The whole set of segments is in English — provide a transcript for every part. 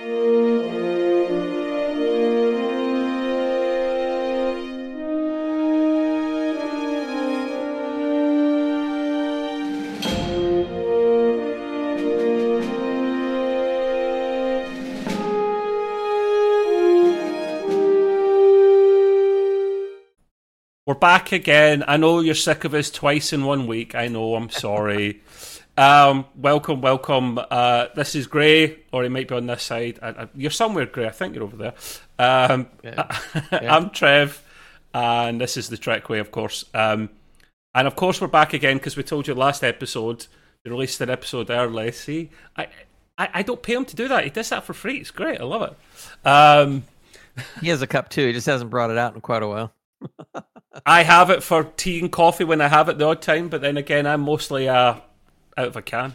We're back again. I know you're sick of us twice in one week. I know. I'm sorry. um, welcome, welcome. Uh, this is Gray, or he might be on this side. I, I, you're somewhere, Gray. I think you're over there. Um, yeah. Yeah. I'm Trev, and this is the Trekway, of course. Um, and of course, we're back again because we told you last episode We released an episode early. See, I, I, I don't pay him to do that. He does that for free. It's great. I love it. Um, he has a cup too. He just hasn't brought it out in quite a while. I have it for tea and coffee when I have it the odd time, but then again, I'm mostly uh, out of a can,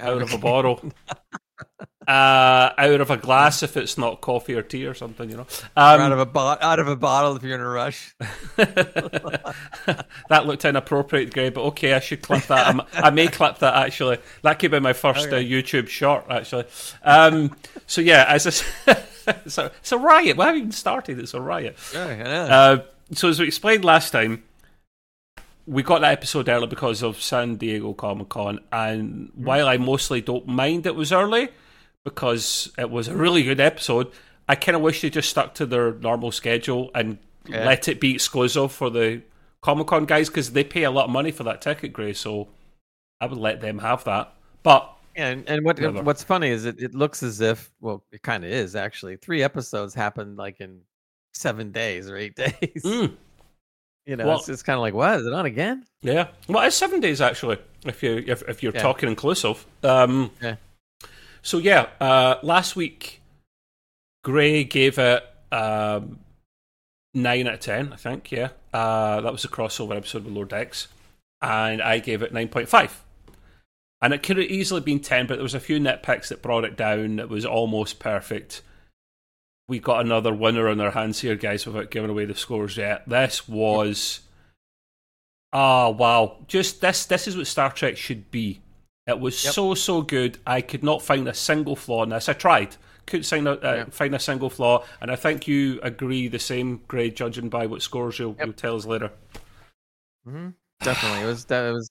out of a bottle, uh, out of a glass if it's not coffee or tea or something, you know. Um, out of a bo- out of a bottle if you're in a rush. that looked inappropriate, Gray, but okay, I should clip that. I'm, i may clip that actually. That could be my first okay. uh, YouTube short, actually. Um, so yeah, as a, it's, a, it's a riot. We haven't even started. It's a riot. Yeah. Uh, so as we explained last time, we got that episode early because of San Diego Comic Con, and mm. while I mostly don't mind it was early because it was a really good episode, I kind of wish they just stuck to their normal schedule and yeah. let it be exclusive for the Comic Con guys because they pay a lot of money for that ticket, Gray. So I would let them have that. But and and what what's funny is it, it looks as if well it kind of is actually three episodes happened like in seven days or eight days. Mm. You know, well, it's, it's kind of like, what is it on again? Yeah, well, it's seven days actually. If you if, if you're yeah. talking inclusive. Um, yeah. So yeah, uh, last week, Gray gave it um, nine out of ten. I think. Yeah, uh, that was a crossover episode with Lower Decks, and I gave it nine point five. And it could have easily been ten, but there was a few nitpicks that brought it down. It was almost perfect we got another winner on our hands here, guys, without giving away the scores yet. This was ah oh, wow. Just this this is what Star Trek should be. It was yep. so so good. I could not find a single flaw in this. I tried, couldn't find a, uh, yep. find a single flaw, and I think you agree the same grade, judging by what scores you'll, yep. you'll tell us later. Mm-hmm. Definitely, it was that it was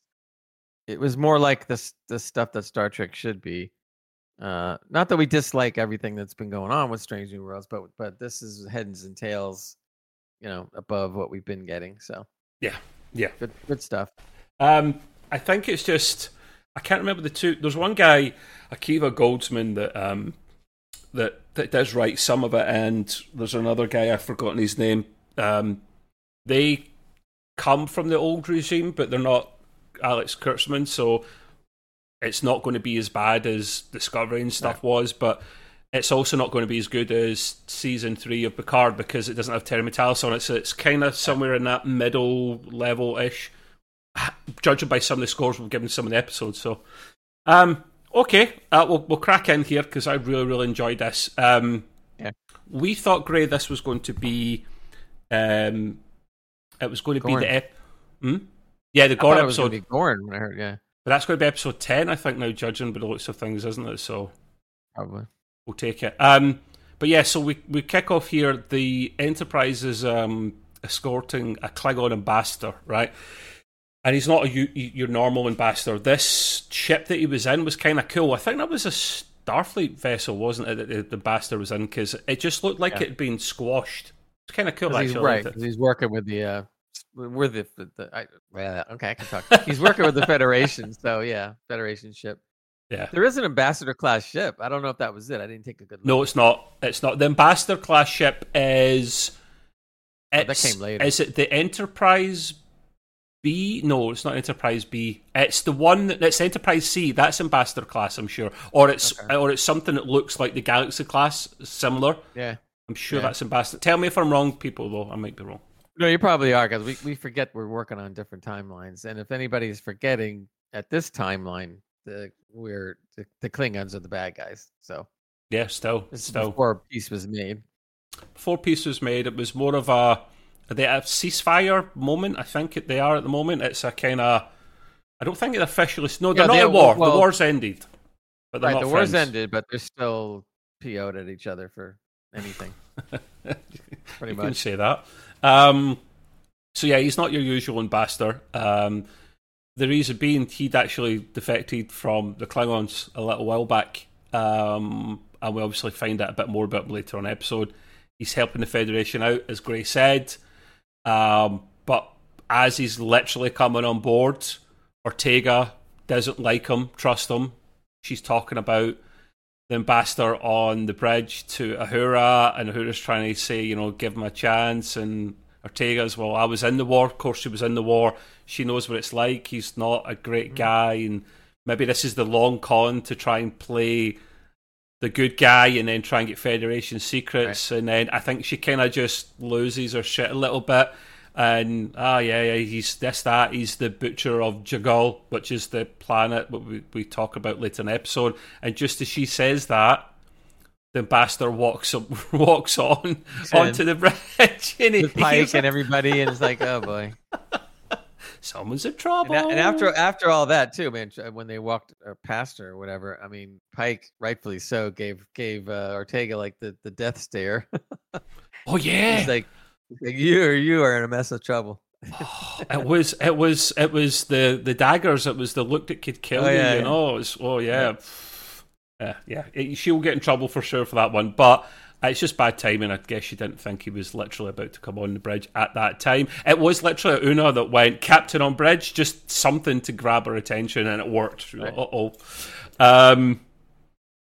it was more like this the stuff that Star Trek should be. Uh, not that we dislike everything that's been going on with Strange New Worlds, but but this is heads and tails, you know, above what we've been getting. So yeah, yeah, good good stuff. Um, I think it's just I can't remember the two. There's one guy, Akiva Goldsman, that um that that does write some of it, and there's another guy I've forgotten his name. Um, they come from the old regime, but they're not Alex Kurtzman, so it's not going to be as bad as Discovery and stuff was, but it's also not going to be as good as season three of Picard because it doesn't have Terry Matalas on it. So it's kind of somewhere in that middle level ish, judging by some of the scores we've given some of the episodes. So, um, okay, uh, we'll we'll crack in here because I really really enjoyed this. Um, yeah. we thought Gray this was going to be, um, it was going to Gorn. be the ep- hmm? yeah the Gorn episode. It was Gorn when I heard yeah. But that's going to be episode 10, I think, now, judging by the looks of things, isn't it? So Probably. We'll take it. Um, but yeah, so we, we kick off here. The Enterprise is um, escorting a Klingon ambassador, right? And he's not a, your normal ambassador. This ship that he was in was kind of cool. I think that was a Starfleet vessel, wasn't it, that the ambassador was in? Because it just looked like yeah. it had been squashed. It's kind of cool, actually. He's, right, he's working with the uh, we're the, the, the I, well, okay, I can talk. He's working with the Federation, so yeah, Federation ship. Yeah, there is an ambassador class ship. I don't know if that was it. I didn't take a good. Look. No, it's not. It's not. The ambassador class ship is. Oh, that came later. Is it the Enterprise B? No, it's not Enterprise B. It's the one that, that's Enterprise C. That's ambassador class, I'm sure, or it's okay. or it's something that looks like the Galaxy class, similar. Yeah, I'm sure yeah. that's ambassador. Tell me if I'm wrong, people. Though I might be wrong. No, you probably are because we, we forget we're working on different timelines. And if anybody's forgetting at this timeline, the we're the, the Klingons are the bad guys. So yeah, still, this still. before peace was made. Before peace was made, it was more of a they a ceasefire moment. I think they are at the moment. It's a kind of I don't think it officially. No, they're yeah, not at war. Well, the war's ended. but right, the friends. war's ended, but they're still PO'd at each other for anything. Pretty you can much. say that. Um, so yeah, he's not your usual ambassador. Um, the reason being, he'd actually defected from the Klingons a little while back, um, and we obviously find out a bit more about him later on episode. He's helping the Federation out, as Gray said, um, but as he's literally coming on board, Ortega doesn't like him, trust him. She's talking about the ambassador on the bridge to Uhura, and Uhura's trying to say, you know, give him a chance. And Ortega's, well, I was in the war. Of course, she was in the war. She knows what it's like. He's not a great mm. guy, and maybe this is the long con to try and play the good guy and then try and get Federation secrets. And then I think she kind of just loses her shit a little bit. And ah, yeah, yeah, he's this, that. He's the butcher of J'Gal, which is the planet what we, we talk about later in the episode. And just as she says that, the ambassador walks up, walks on onto the bridge, and he, With Pike and everybody, and it's like, oh boy. someone's in trouble. And, and after after all that too, man, when they walked past her or whatever, I mean, Pike, rightfully so, gave gave uh, Ortega like the, the death stare. oh yeah, he's like, you are you are in a mess of trouble. it was it was it was the the daggers. It was the look that could kill Oh, you. yeah, you yeah. know, it was, oh yeah, yeah, yeah. It- she'll get in trouble for sure for that one, but. It's just bad timing. I guess she didn't think he was literally about to come on the bridge at that time. It was literally Una that went Captain on bridge, just something to grab her attention, and it worked. Right. Uh oh. Um,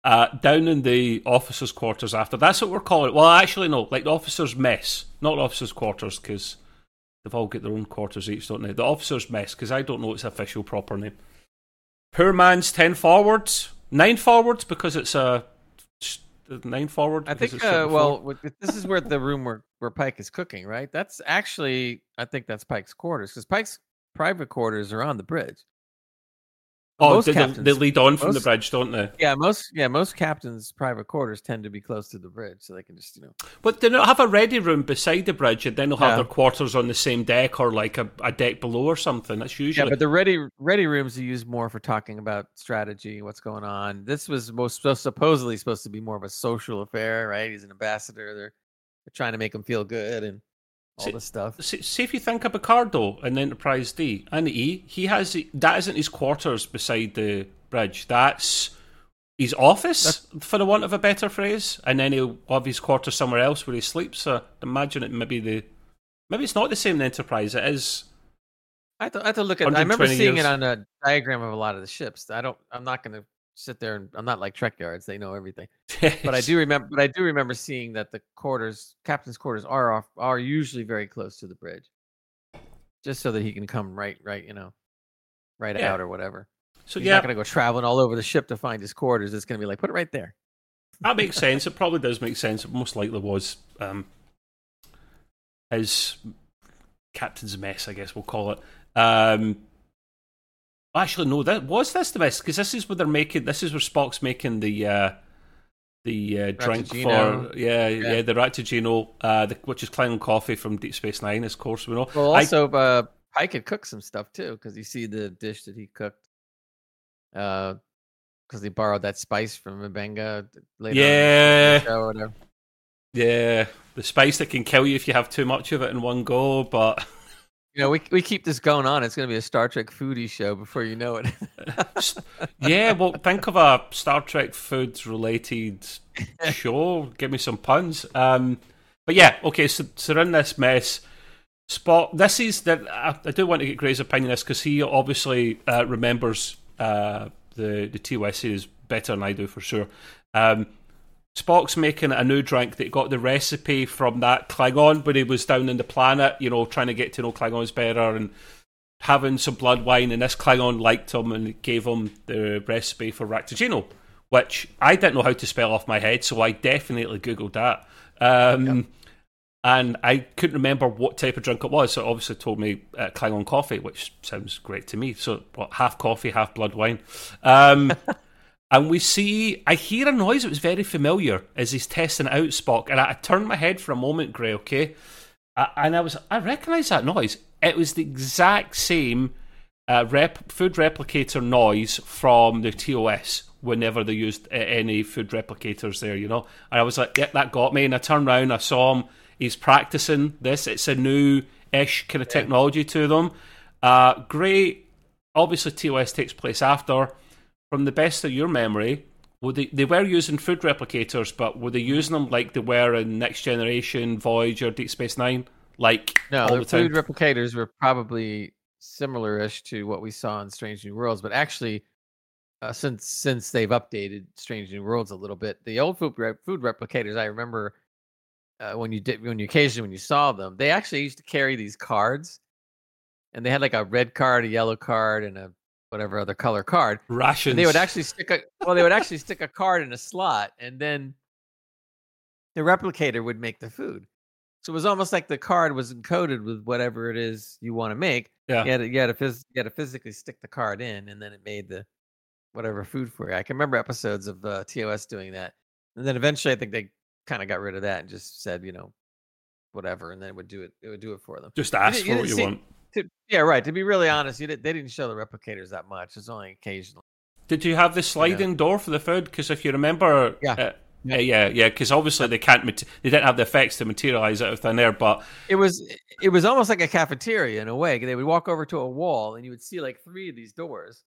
uh, down in the officers' quarters after. That's what we're calling it. Well, actually, no, like the officers' mess, not officers' quarters, because they've all got their own quarters each, don't they? The officers' mess, because I don't know its official proper name. Poor man's ten forwards, nine forwards, because it's a nine forward. I think. Uh, well, this is where the room where where Pike is cooking, right? That's actually, I think that's Pike's quarters because Pike's private quarters are on the bridge. Oh, most they, they- they lead on from the bridge, don't they? Yeah, most yeah most captains' private quarters tend to be close to the bridge, so they can just you know. But they don't have a ready room beside the bridge, and then they'll have their quarters on the same deck or like a, a deck below or something. That's usually Yeah, but the ready ready rooms are used more for talking about strategy, what's going on. This was most supposedly supposed to be more of a social affair, right? He's an ambassador. They're they're trying to make him feel good and all See- this stuff. See, see if you think of Picardo in Enterprise D and E, he has that isn't his quarters beside the bridge. That's his office, for the want of a better phrase, and then he'll have his quarters somewhere else where he sleeps. So imagine it maybe the maybe it's not the same in Enterprise. It is. I have to, I have to look at. I remember seeing years. it on a diagram of a lot of the ships. I don't. I'm not going to sit there and I'm not like Trek yards. They know everything. But I do remember. But I do remember seeing that the quarters, captain's quarters, are off, are usually very close to the bridge, just so that he can come right, right, you know, right Yeah. out or whatever. So He's yeah, not going to go traveling all over the ship to find his quarters. It's going to be like put it right there. that makes sense. It probably does make sense. It most likely was um, his captain's mess, I guess we'll call it. Um, actually, no, that was this the best because this is where they're making. This is where Spock's making the uh, the uh, drink for yeah, yeah Yeah. the Raktajino, uh, the, which is Klingon coffee from Deep Space Nine, of course we know. Well, I- also uh, Pike could cook some stuff too because you see the dish that he cooked. Uh, because he borrowed that spice from M'Benga later. on Yeah. the show or whatever. yeah, the spice that can kill you if you have too much of it in one go, but. You know, we we keep this going on. It's going to be a Star Trek foodie show before you know it. yeah, well, think of a Star Trek foods related show. Give me some puns. Um, but yeah, okay. So, so in this mess. Spot. This is that. I, I do want to get Gray's opinion on this because he obviously uh, remembers uh, the the TOS series better than I do for sure. Um, Spock's making a new drink that got the recipe from that Klingon when he was down in the planet, you know, trying to get to know Klingons better and having some blood wine. And this Klingon liked him and gave him the recipe for Raktajino, which I didn't know how to spell off my head, so I definitely Googled that. Um, And I couldn't remember what type of drink it was, so it obviously told me uh, Klingon coffee, which sounds great to me. So, what, half coffee, half blood wine. Um, and we see, I hear a noise that was very familiar as he's testing out Spock. And I, I turned my head for a moment, Gray, okay? I, and I was, I recognise that noise. It was the exact same uh, rep, food replicator noise from the TOS whenever they used uh, any food replicators there. You know, and I was like, "Yep, that got me." And I turned around, I saw him. He's practicing this. It's a new ish kind of technology to them. Uh, great. Obviously, TOS takes place after. From the best of your memory, were they, they were using food replicators, but were they using them like they were in Next Generation, Voyager, Deep Space Nine? Like No, all the food replicators were probably similar-ish to what we saw in Strange New Worlds, but actually, uh, since since they've updated Strange New Worlds a little bit, the old food rep- food replicators, I remember uh, when you did when you occasionally when you saw them, they actually used to carry these cards, and they had like a red card, a yellow card, and a whatever other color card. Rations. And they would actually stick a well, they would actually stick a card in a slot, and then the replicator would make the food. So it was almost like the card was encoded with whatever it is you want to make. Yeah. You had to, you had to, phys- you had to physically stick the card in, and then it made the whatever food for you. I can remember episodes of uh, TOS doing that, and then eventually I think they kind of got rid of that and just said, you know, whatever, and then it would do it. It would do it for them. Just ask you for what you see- want. To, yeah, right. To be really honest, you did, they didn't show the replicators that much. It's only occasionally. Did you have the sliding door for the food? Because if you remember, Yeah. uh, yeah, yeah, yeah. Because obviously they can't, they didn't have the effects to materialize out of thin air. But It was it was almost like a cafeteria in a way. They would walk over to a wall and you would see like three of these doors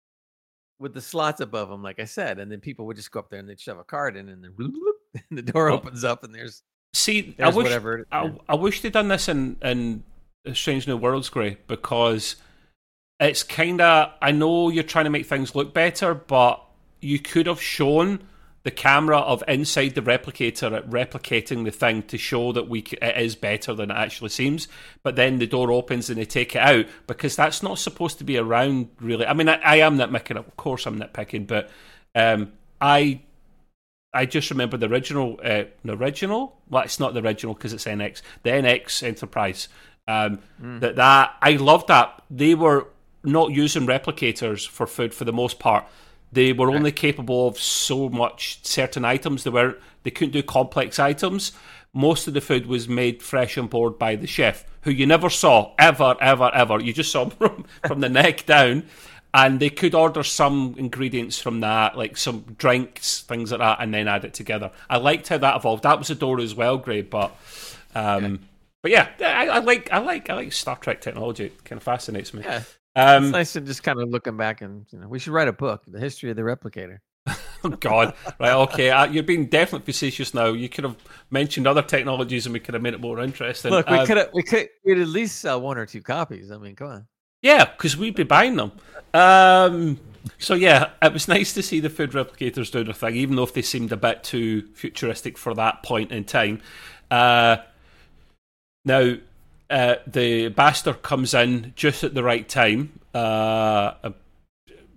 with the slots above them, like I said, and then people would just go up there and they'd shove a card in, and then bloop, bloop, and the door opens up and there's see, I wish, whatever. I. I wish they'd done this in in Strange New Worlds, Gray, because it's kind of. I know you're trying to make things look better, but you could have shown the camera of inside the replicator at replicating the thing to show that we it is better than it actually seems. But then the door opens and they take it out because that's not supposed to be around. Really, I mean, I, I am nitpicking. Of course, I'm nitpicking, but um, I I just remember the original, uh, the original. Well, it's not the original because it's NX. The NX Enterprise. Um, That that I loved that they were not using replicators for food for the most part. They were only capable of so much certain items. They were they couldn't do complex items. Most of the food was made fresh on board by the chef, who you never saw ever, ever, ever. You just saw from, from the neck down and they could order some ingredients from that, like some drinks, things like that, and then add it together. I liked how that evolved. That was a door as well, great, but um, but yeah, I, I like I like I like Star Trek technology. It kind of fascinates me. Yeah, it's Um, nice to just kind of looking back and you know we should write a book, the history of the replicator. oh God, right? Okay, uh, you're being definitely facetious now. You could have mentioned other technologies, and we could have made it more interesting. Look, we Um, could we could we'd at least sell one or two copies. I mean, come on. Yeah, because we'd be buying them. Um, so yeah, it was nice to see the food replicators do their thing, even though if they seemed a bit too futuristic for that point in time. Uh, now, uh, the bastard comes in just at the right time. Uh,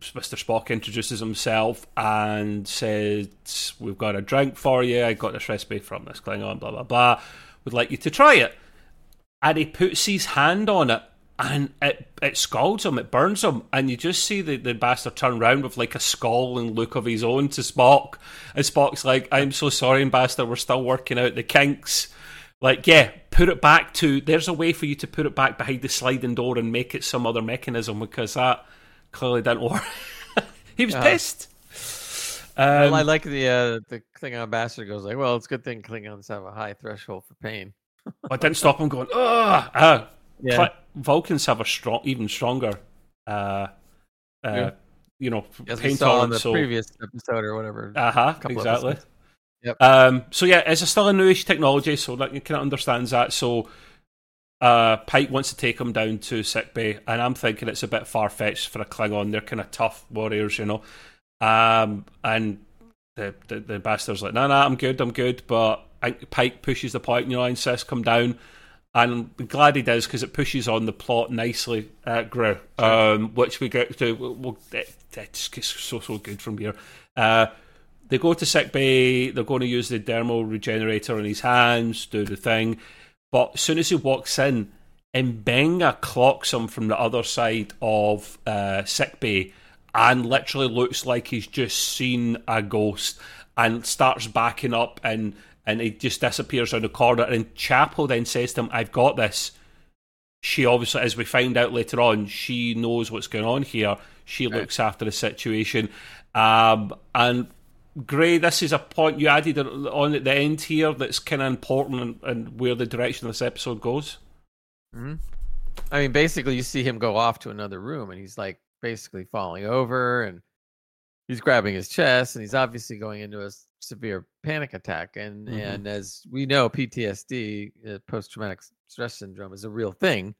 Mr. Spock introduces himself and says, "We've got a drink for you. I got this recipe from this Klingon. Blah blah blah. Would like you to try it." And he puts his hand on it, and it it scalds him. It burns him, and you just see the, the bastard turn around with like a scowling look of his own to Spock. And Spock's like, "I'm so sorry, bastard. We're still working out the kinks." Like, yeah, put it back to. There's a way for you to put it back behind the sliding door and make it some other mechanism because that clearly didn't work. he was Yeah. pissed. Well, Um, I like the uh, the Klingon ambassador goes like, "Well, it's a good thing Klingons have a high threshold for pain." I didn't stop him going. Ugh. Uh, Yeah, Cl- Vulcans have a strong, even stronger, uh, uh, you know, as we pain saw in tolerance. the So, previous episode or whatever. uh huh, exactly. Yep. Um, so yeah, it's a still a newish technology, so that you kind of understands that. So, uh, Pike wants to take him down to sick bay, and I'm thinking it's a bit far fetched for a Klingon. They're kind of tough warriors, you know. Um, and the, the the bastard's like, no, no, I'm good, I'm good. But Pike pushes the point, you know, I insist, come down. And I'm glad he does because it pushes on the plot nicely, uh, Gray, um, which we get to. We'll, we'll, it, it's so so good from here. Uh, they go to sick bay. They're going to use the dermal regenerator on his hands, do the thing. But as soon as he walks in, M'Benga clocks him from the other side of uh, sick bay and literally looks like he's just seen a ghost and starts backing up and and he just disappears around the corner. And Chapel then says to him, "I've got this." She obviously, as we find out later on, she knows what's going on here. She looks after the situation, Um, and Gray, this is a point you added on at the end here that's kind of important and where the direction of this episode goes. Mm-hmm. I mean, basically, you see him go off to another room, and he's like basically falling over, and he's grabbing his chest, and he's obviously going into a severe panic attack. And mm-hmm. and as we know, PTSD, uh, post traumatic stress syndrome, is a real thing,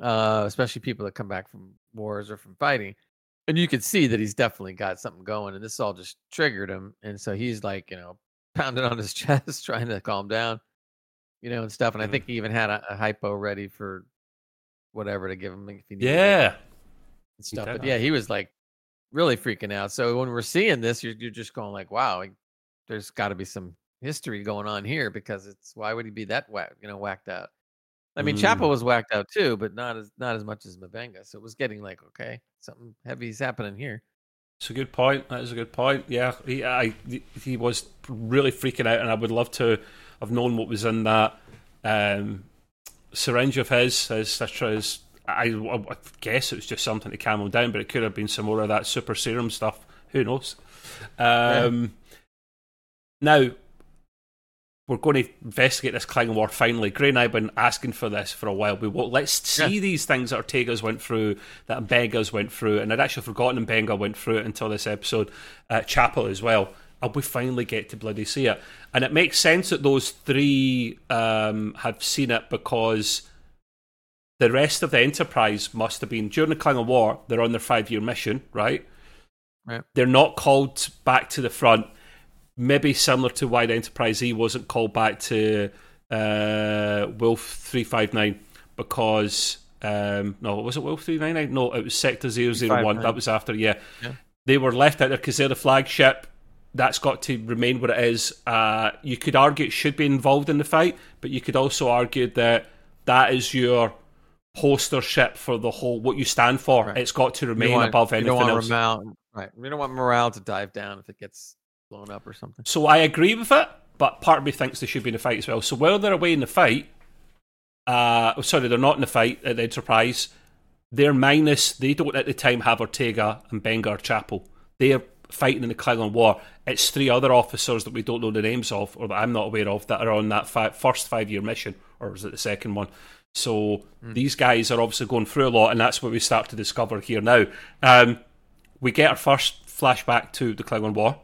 uh, especially people that come back from wars or from fighting. And you can see that he's definitely got something going, and this all just triggered him. And so he's like, you know, pounding on his chest, trying to calm down, you know, and stuff. And mm-hmm. I think he even had a, a hypo ready for whatever to give him if he needed yeah stuff. But yeah, he was like really freaking out. So when we're seeing this, you're you're just going like, wow, there's got to be some history going on here because it's why would he be that whack, you know, whacked out? I mean, mm. Chapel was whacked out too, but not as not as much as M'Benga. So it was getting like, okay, something heavy's happening here. It's a good point. That is a good point. Yeah, he I, he was really freaking out, and I would love to have known what was in that um, syringe of his, his, his I, I, guess it was just something to calm him down, but it could have been some more of that super serum stuff. Who knows? Um, yeah. Now, we're going to investigate this Klingon War finally. Gray and I have been asking for this for a while. We will, let's see yeah. these things that Ortega's went through, that M'Benga's went through, and I'd actually forgotten M'Benga went through it until this episode. Uh, Chapel as well. And we finally get to bloody see it. And it makes sense that those three um, have seen it because the rest of the Enterprise must have been during the Klingon War. They're on their five-year mission, right? Right. They're not called back to the front. Maybe similar to why the Enterprise E wasn't called back to uh, Wolf three five nine because um, no, was it Wolf three nine nine? No, it was Sector 001. That was after. Yeah. yeah. they were left out there because they're the flagship. That's got to remain where it is. Uh, you could argue it should be involved in the fight, but you could also argue that that is your poster ship for the whole what you stand for. Right. It's got to remain above anything else. Morale, right. We don't want morale to dive down if it gets blown up or something. So I agree with it, but part of me thinks they should be in the fight as well. So while they're away in the fight, uh, oh, sorry, they're not in the fight at the Enterprise. They're minus. They don't at the time have Ortega and Bengar Chapel. They're fighting in the Klingon War. It's three other officers that we don't know the names of, or that I'm not aware of, that are on that fi- first five year mission, or is it the second one? So mm. these guys are obviously going through a lot, and that's what we start to discover here now. Um, we get our first flashback to the Klingon War.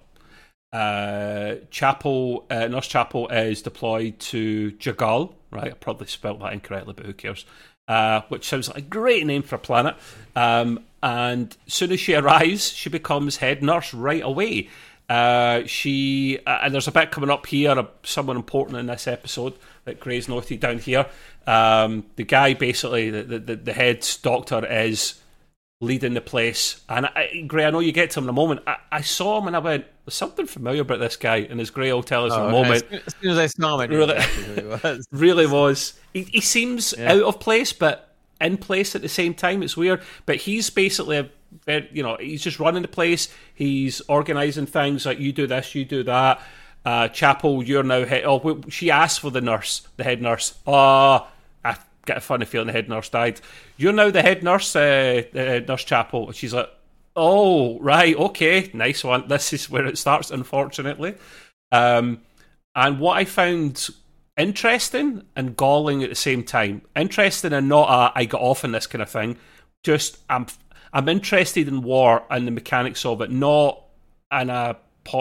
Uh, Chapel, uh, Nurse Chapel is deployed to J'Gal, right? I probably spelled that incorrectly, but who cares? Uh, which sounds like a great name for a planet. Um, and soon as she arrives, she becomes head nurse right away. Uh, she uh, and there's a bit coming up here, someone important in this episode that Gray's noted down here. Um, the guy, basically, the, the, the head doctor, is leading the place. And I, Gray, I know you get to him in a moment. I, I, saw him and I went, "There's something familiar about this guy." And as Gray will tell us oh, in a oh, moment, as soon as I saw him, really, was. really was. He, he seems yeah. out of place, but in place at the same time. It's weird, but he's basically a very, you know, he's just running the place. He's organising things like you do this, you do that. Uh, Chapel, you're now head. Oh, she asked for the nurse, the head nurse. Ah, I get a funny feeling the head nurse died. You're now the head nurse, uh, uh, Nurse Chapel. She's like, oh, right, okay, nice one. This is where it starts, unfortunately. Um, and what I found interesting and galling at the same time. Interesting and not a I got off in this kind of thing. Just I'm I'm interested in war and the mechanics of it, not in a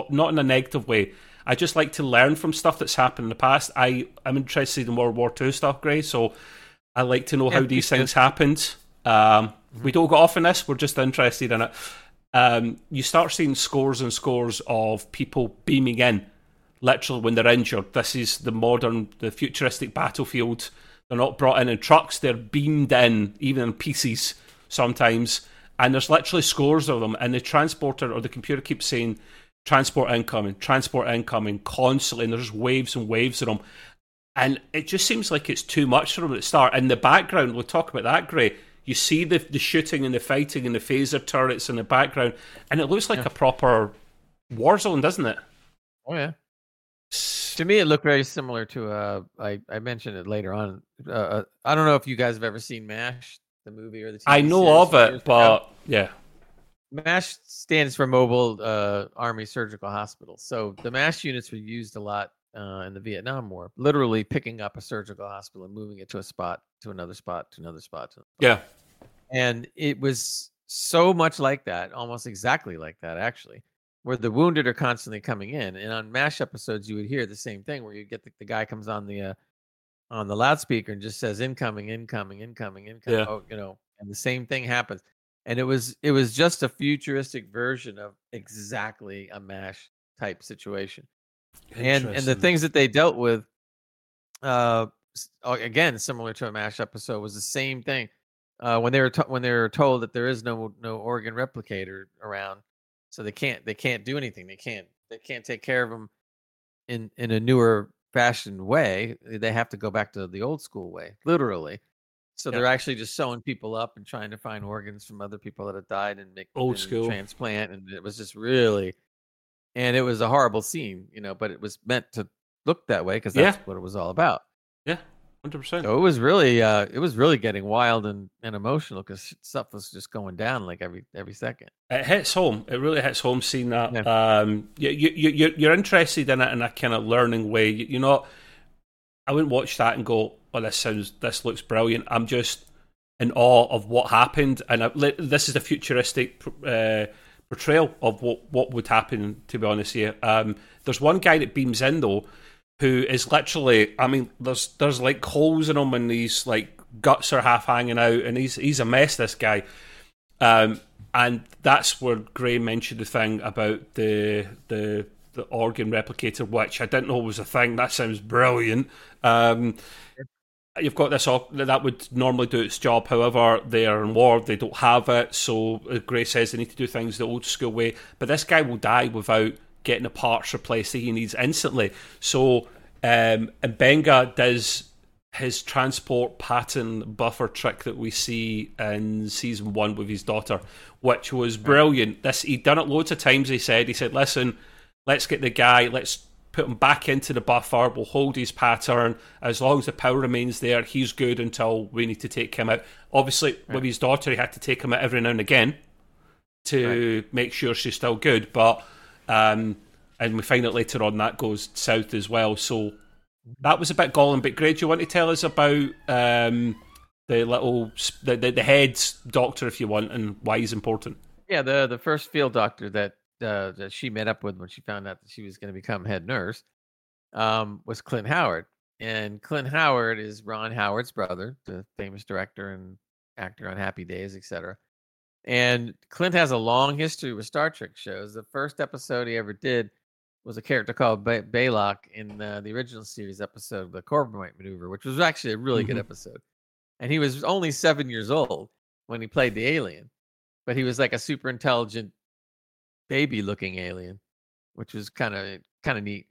not in a negative way. I just like to learn from stuff that's happened in the past. I am interested in World War II stuff, Gray. So I like to know yeah, how these things happened. Um, mm-hmm. We don't go off in this. We're just interested in it. Um, you start seeing scores and scores of people beaming in, literally when they're injured. This is the modern, the futuristic battlefield. They're not brought in in trucks. They're beamed in, even in pieces sometimes. And there's literally scores of them. And the transporter or the computer keeps saying transport incoming, transport incoming constantly, and there's waves and waves of them. And it just seems like it's too much for them at the start. In the background, we'll talk about that, Gray. You see the the shooting and the fighting and the phaser turrets in the background, and it looks like yeah. a proper war zone, doesn't it? Oh yeah. To me, it looked very similar to. Uh, I I mentioned it later on. Uh, uh I don't know if you guys have ever seen Mash, the movie or the. TV I know of it, but ago. yeah. MASH stands for Mobile uh, Army Surgical Hospital. So the MASH units were used a lot uh, in the Vietnam War, literally picking up a surgical hospital and moving it to a spot, to another spot, to another spot. To yeah. And it was so much like that, almost exactly like that, actually, where the wounded are constantly coming in. And on MASH episodes, you would hear the same thing where you get the, the guy comes on the uh, on the loudspeaker and just says incoming, incoming, incoming, incoming. Yeah. Oh, you know, and the same thing happens. And it was it was just a futuristic version of exactly a mash type situation. And and the things that they dealt with uh again similar to a mash episode was the same thing. Uh, when they were to- when they were told that there is no no organ replicator around, so they can't they can't do anything. They can't they can't take care of them in in a newer fashioned way. They have to go back to the old school way, literally. So they're actually just sewing people up and trying to find organs from other people that have died and make old and school transplant. And it was just really, and it was a horrible scene, you know, but it was meant to look that way because that's yeah. what it was all about. Yeah, hundred percent. So it was really, uh, it was really getting wild and, and emotional because stuff was just going down like every every second. It hits home. It really hits home. Seeing that, yeah. um, you you you you're interested in it in a kind of learning way. You, you're not. I wouldn't watch that and go, "Oh, this sounds, this looks brilliant." I'm just in awe of what happened, and I, this is a futuristic uh, portrayal of what what would happen. To be honest, here, um, there's one guy that beams in though who is literally I mean there's there's like holes in him and these like guts are half hanging out and he's he's a mess this guy. Um, and that's where Gray mentioned the thing about the the the organ replicator which I didn't know was a thing. That sounds brilliant. Um, you've got this all that would normally do its job however they are in war they don't have it so Gray says they need to do things the old school way but this guy will die without getting the parts replaced that he needs instantly. So, um, and Benga does his transport pattern buffer trick that we see in season one with his daughter, which was brilliant. This he'd done it loads of times. He said, he said, "Listen, let's get the guy. Let's put him back into the buffer. We'll hold his pattern as long as the power remains there. He's good until we need to take him out. Obviously, right. with his daughter, he had to take him out every now and again to right. make sure she's still good, but." Um, and we find out later on that goes south as well. So that was a bit galling. But Gray, do you want to tell us about um, the little the, the, the head's doctor, if you want, and why he's important? Yeah, the the first field doctor that uh, that she met up with when she found out that she was going to become head nurse um, was Clint Howard, and Clint Howard is Ron Howard's brother, the famous director and actor on Happy Days, etc. And Clint has a long history with Star Trek shows. The first episode he ever did was a character called ba- Balok in uh, the original series episode, The Corbomite Maneuver, which was actually a really mm-hmm. good episode. And he was only seven years old when he played the alien, but he was like a super intelligent, baby-looking alien, which was kind of kind of neat.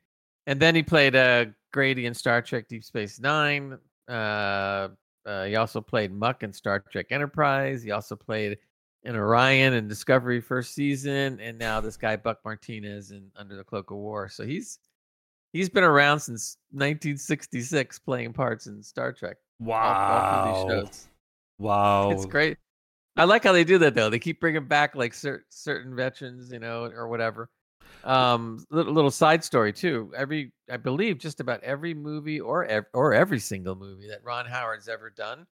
And then he played uh, Grady in Star Trek Deep Space Nine. Uh, uh, he also played Muck in Star Trek Enterprise. He also played and Orion and Discovery first season, and now this guy Buck Martinez in Under the Cloak of War. So he's he's been around since 1966, playing parts in Star Trek. Wow! Wow! It's great. I like how they do that though. They keep bringing back like cer- certain veterans, you know, or whatever. Um, little, little side story too. Every, I believe, just about every movie or ev- or every single movie that Ron Howard's ever done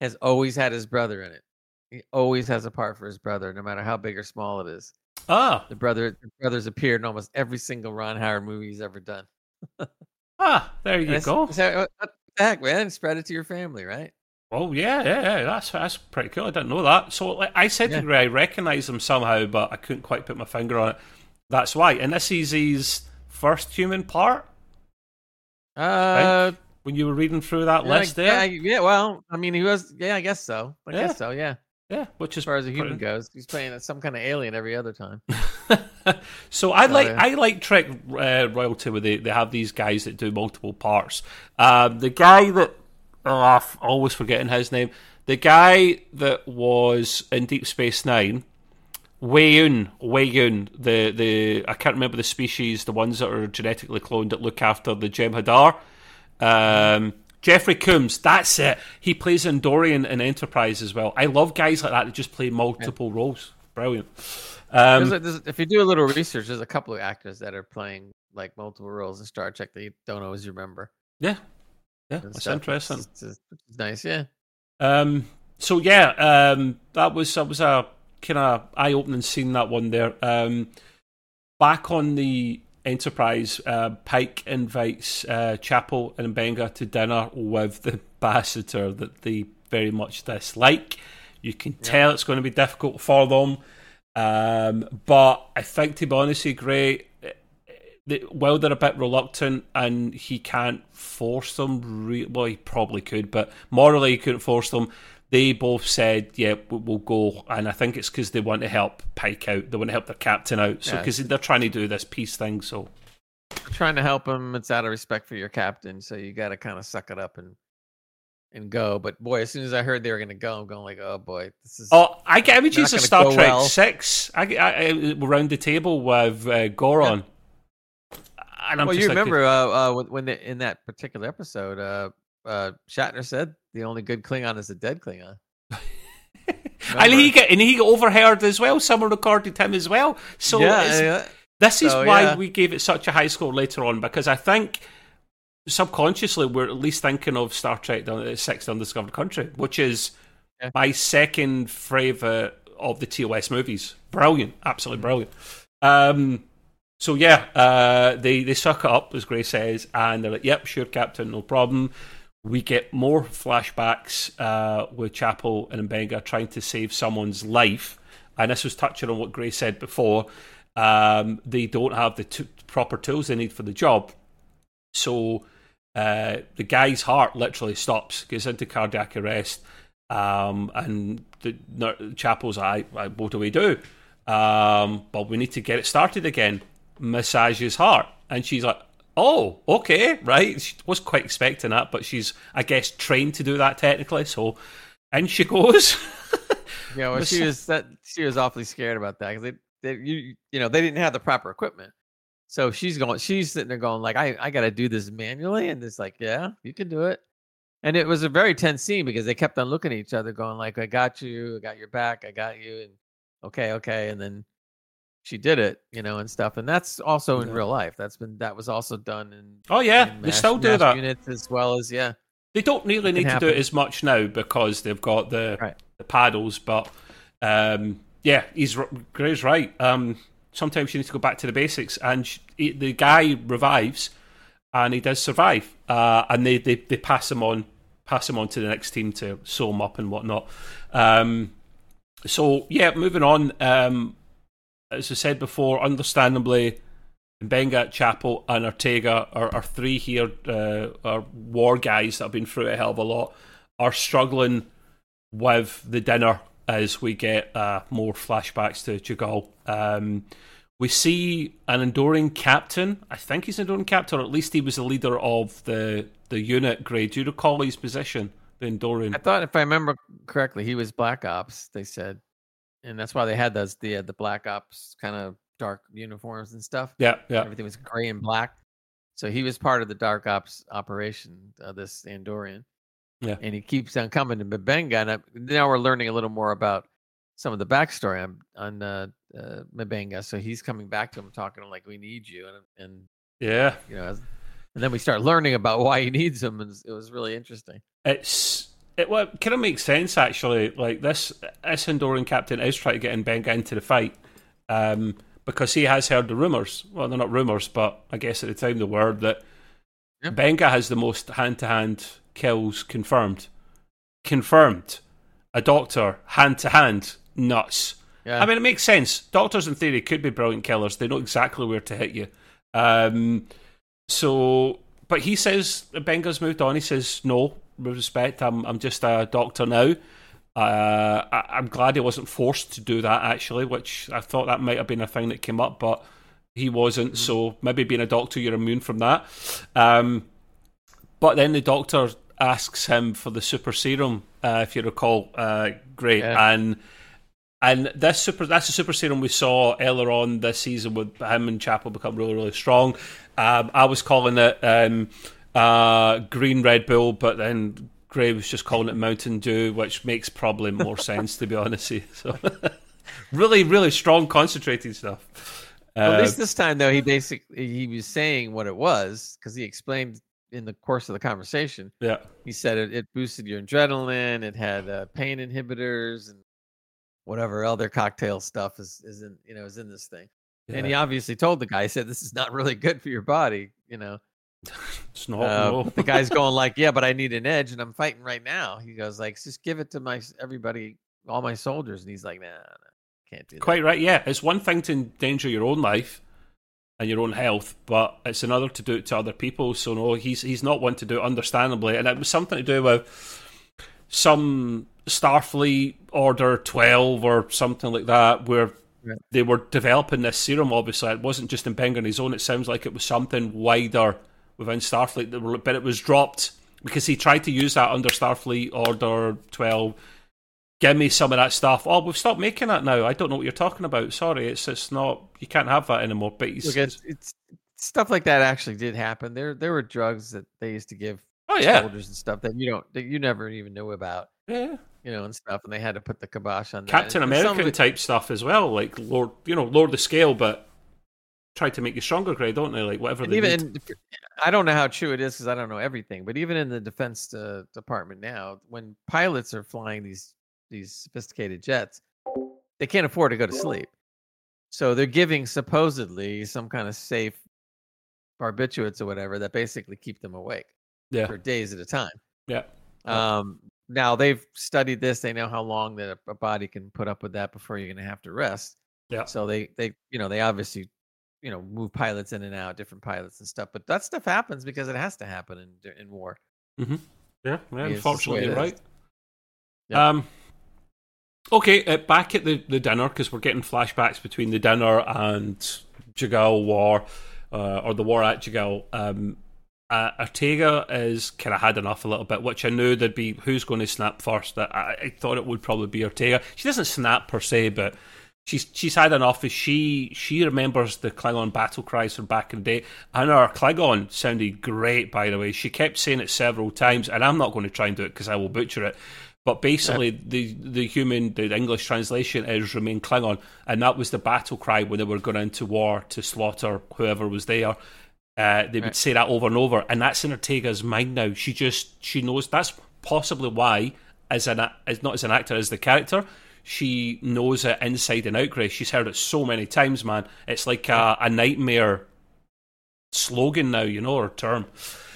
has always had his brother in it. He always has a part for his brother, no matter how big or small it is. Ah, the brother, the brothers appeared in almost every single Ron Howard movie he's ever done. ah, there you go. So, what the heck, man? Spread it to your family, right? Oh yeah, yeah, yeah. That's that's pretty cool. I didn't know that. So like, I said yeah. to Ray, I recognise him somehow, but I couldn't quite put my finger on it. That's why. And this is his first human part. Uh, when you were reading through that yeah, list there. Yeah, yeah. Well, I mean, he was. Yeah, I guess so. I guess so. Yeah. Yeah, which as far as a human pretty... goes, he's playing some kind of alien every other time. so I like I like Trek uh, royalty where they, they have these guys that do multiple parts. Um, the guy that oh, I'm always forgetting his name. The guy that was in Deep Space Nine, Weyoun, Weyoun, the the I can't remember the species, the ones that are genetically cloned that look after the Jem'Hadar. Um, Jeffrey Combs, that's it. He plays Andorian in Enterprise as well. I love guys like that that just play multiple yeah. roles. brilliant. Um, There's a- there's- if you do a little research, there's a couple of actors that are playing like multiple roles in Star Trek that you don't always remember. yeah, yeah, that's stuff. interesting. It's, it's, it's nice, yeah. Um, so yeah, um, that was that was a kind of eye opening scene that one there. Um, back on the Enterprise, uh, Pike invites uh, Chapel and Benga to dinner with the ambassador that they very much dislike. You can tell it's going to be difficult for them, um, but I think to be honest, Gray, they, while they're a bit reluctant and he can't force them, re- well, he probably could, but morally he couldn't force them. They both said, "Yeah, we- we'll go," and I think it's because they want to help Pike out. They want to help their captain out, so Yeah. because they're trying to do this peace thing. So Trying to help him, it's out of respect for your captain, so you got to kind of suck it up and and go. But boy, as soon as I heard they were going to go, I'm going like, oh boy, this is. Oh, I get images of Star Trek well. Six. I, I, I around the table with uh, Gorkon, and I'm well, you like, remember uh, uh, when- they, in that particular episode, uh, uh, Shatner said the only good Klingon is a dead Klingon. and he and he got overheard as well. Someone recorded him as well. So yeah, yeah. This is So, why yeah. we gave it such a high score later on because I think subconsciously we're at least thinking of Star Trek: The Sixth Undiscovered Country, which is Yeah. my second favourite of the TOS movies. Brilliant, absolutely Mm. brilliant. Um, so yeah, uh, they they suck it up as Gray says, and they're like, "Yep, sure, Captain, no problem." We get more flashbacks uh, with Chapel and M'Benga trying to save someone's life, and this was touching on what Gray said before. Um, they don't have the t- proper tools they need for the job, so uh, the guy's heart literally stops, goes into cardiac arrest, um, and the nur- Chapel's like, "I- "What do we do?" Um, but we need to get it started again. Massage his heart, and she's like, "Oh, okay, right." She was quite expecting that, but she's, I guess, trained to do that technically. So, and she goes. Yeah, well, she was that she was awfully scared about that because they, they, you, you know, they didn't have the proper equipment. So she's going, she's sitting there going like, I, I got to do this manually, and it's like, yeah, you can do it. And it was a very tense scene because they kept on looking at each other, going like, I got you, I got your back, I got you, and okay, okay, and then she did it, you know, and stuff. And that's also in real life. That's been that was also done in. oh yeah, in they still do that. Units as well as yeah. They don't really need can to do it as much now because they've got the Right. the paddles. But um, yeah, he's Gray's right. Um, sometimes you need to go back to the basics, and sh- he, the guy revives, and he does survive, uh, and they, they they pass him on pass him on to the next team to sew him up and whatnot. Um, so yeah, moving on. Um, as I said before, understandably. Benga, Chapel, and Ortega are, are three here, uh, are war guys that have been through a hell of a lot, are struggling with the dinner as we get uh, more flashbacks to J'Gal. Um, we see an Andorian captain. I think he's an Andorian captain, or at least he was the leader of the, the unit. Gray, do you recall his position? The Andorian. I thought, if I remember correctly, he was Black Ops. They said, and that's why they had those the uh, the Black Ops kind of dark uniforms and stuff. Yeah, yeah. Everything was gray and black. So he was part of the Dark Ops operation. Uh, this Andorian. Yeah. And he keeps on coming to M'Benga. And I, now we're learning a little more about some of the backstory on on uh, uh, M'Benga. So he's coming back to him, talking like, "We need you," and and Yeah. you know, and then we start learning about why he needs him, and it was really interesting. it's it well, kind of makes sense actually. Like this, this Andorian captain is trying to get M'Benga into the fight um, because he has heard the rumors. Well, they're not rumors, but I guess at the time the word that Yeah. Benga has the most hand-to-hand kills confirmed. Confirmed. A doctor hand to hand nuts. Yeah. I mean, it makes sense. Doctors, in theory, could be brilliant killers. They know exactly where to hit you. Um, so, but he says Benga's moved on. He says, "No, respect, I'm I'm just a doctor now." Uh, I, I'm glad he wasn't forced to do that actually, which I thought that might have been a thing that came up, but he wasn't. So maybe being a doctor, you're immune from that. Um, but then the doctor asks him for the super serum, uh, if you recall, uh, great, Yeah. and and this super that's the super serum we saw earlier on this season with him and Chapel become really really strong. Um, I was calling it um, uh, green Red Bull, but then Gray was just calling it Mountain Dew, which makes probably more sense to be honest. So really, really strong, concentrated stuff. Well, at least this time, though, he basically he was saying what it was because he explained in the course of the conversation. Yeah, he said it, it boosted your adrenaline. It had uh, pain inhibitors and whatever other cocktail stuff is is in you know is in this thing. Yeah. And he obviously told the guy, he said, "This is not really good for your body," you know. It's not. Uh, the guy's going like, "Yeah, but I need an edge, and I'm fighting right now." He goes like, "Just give it to my everybody, all my soldiers," and he's like, "Nah, nah can't do that." Quite right. Yeah, it's one thing to endanger your own life and your own health, but it's another to do it to other people. So no, he's he's not one to do it, understandably, and it was something to do with some Starfleet Order Twelve or something like that, where they were developing this serum. Obviously, it wasn't just M'Benga on his own. It sounds like it was something wider within Starfleet, but it was dropped because he tried to use that under Starfleet Order Twelve. Give me some of that stuff. Oh, we've stopped making that now. I don't know what you're talking about. Sorry, it's it's not. You can't have that anymore. But Look, it's, it's stuff like that actually did happen. There there were drugs that they used to give oh, yeah. soldiers and stuff that you don't that you never even knew about. Yeah. You know, and stuff, and they had to put the kibosh on that. Captain and American type stuff as well, like Lord, you know, lower the scale, but try to make you stronger, Gray, don't they? Like whatever they even, need. I don't know how true it is because I don't know everything, but even in the Defense uh, Department now, when pilots are flying these these sophisticated jets, they can't afford to go to sleep, so they're giving supposedly some kind of safe barbiturates or whatever that basically keep them awake yeah. for days at a time. Yeah. Um, now they've studied this; they know how long that a, a body can put up with that before you're going to have to rest. Yeah. So they they you know they obviously you know move pilots in and out, different pilots and stuff. But that stuff happens because it has to happen in in war. Mm-hmm. Yeah, yeah unfortunately, right. Yeah. Um. Okay, uh, back at the, the dinner because we're getting flashbacks between the dinner and J'Gal War, uh, or the war at J'Gal. Um, uh, Ortega is kind of had enough a little bit, which I knew there'd be who's going to snap first. That I, I, thought it would probably be Ortega. She doesn't snap per se, but she's she's had enough. As she she remembers the Klingon battle cries from back in the day, and her Klingon sounded great. By the way, she kept saying it several times, and I'm not going to try and do it because I will butcher it. But basically, yeah. the the human the English translation is remain Klingon, and that was the battle cry when they were going into war to slaughter whoever was there. Uh, they would right. say that over and over, and that's in Ortega's mind now. She just she knows that's possibly why, as an as not as an actor as the character, she knows it inside and out. Grace, she's heard it so many times, man. It's like a, a nightmare slogan now, you know, or term.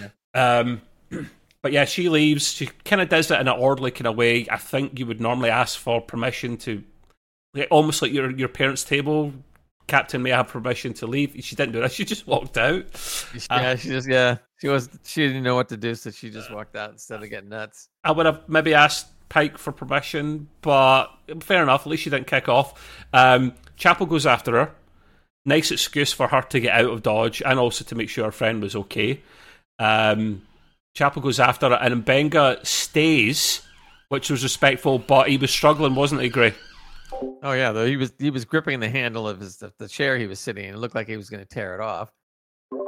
Yeah. Um, but yeah, she leaves. She kind of does it in an orderly kind of way. I think you would normally ask for permission to, almost like your your parents' table Captain, may I have permission to leave? She didn't do that. She just walked out. Yeah, uh, she just yeah. She was she didn't know what to do, so she just walked out instead of getting nuts. I would have maybe asked Pike for permission, but fair enough. At least she didn't kick off. Um, Chapel goes after her. Nice excuse for her to get out of Dodge and also to make sure her friend was okay. Um, Chapel goes after her, and Benga stays, which was respectful, but he was struggling, wasn't he, Gray? Oh yeah, though he was he was gripping the handle of his the chair he was sitting in. It looked like he was going to tear it off.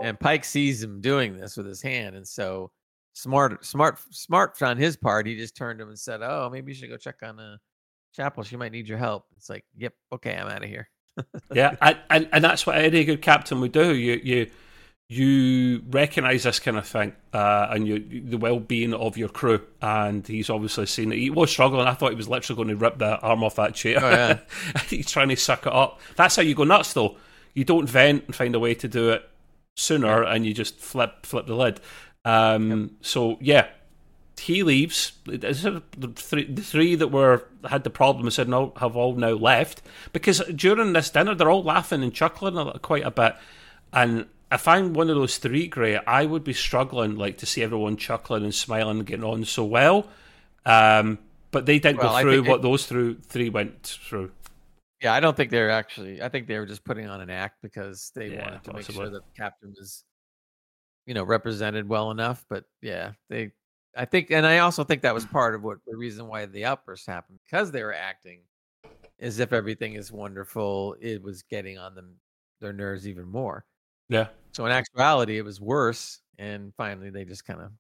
And Pike sees him doing this with his hand, and so smart smart smart on his part, he just turned to him and said, "Oh, maybe you should go check on uh, Chapel. She might need your help." It's like, "Yep, okay, I'm out of here." yeah, and, and and that's what any good captain would do. You you you recognize this kind of thing uh, and you, the well-being of your crew and he's obviously seen it he was struggling i thought he was literally going to rip the arm off that chair oh, yeah. he's trying to suck it up that's how you go nuts though you don't vent and find a way to do it sooner yeah. and you just flip flip the lid um, yep. so yeah he leaves the three, the three that were had the problem said no have all now left because during this dinner they're all laughing and chuckling quite a bit and if I'm one of those three, Gray, I would be struggling like to see everyone chuckling and smiling and getting on so well. Um, but they didn't well, go through what it, those through three went through. Yeah, I don't think they're actually. I think they were just putting on an act because they yeah, wanted to possibly. make sure that the captain was, you know, represented well enough. But yeah, they. I think, and I also think that was part of what the reason why the outburst happened because they were acting as if everything is wonderful. It was getting on them their nerves even more. Yeah. So in actuality, it was worse, and finally they just kind of,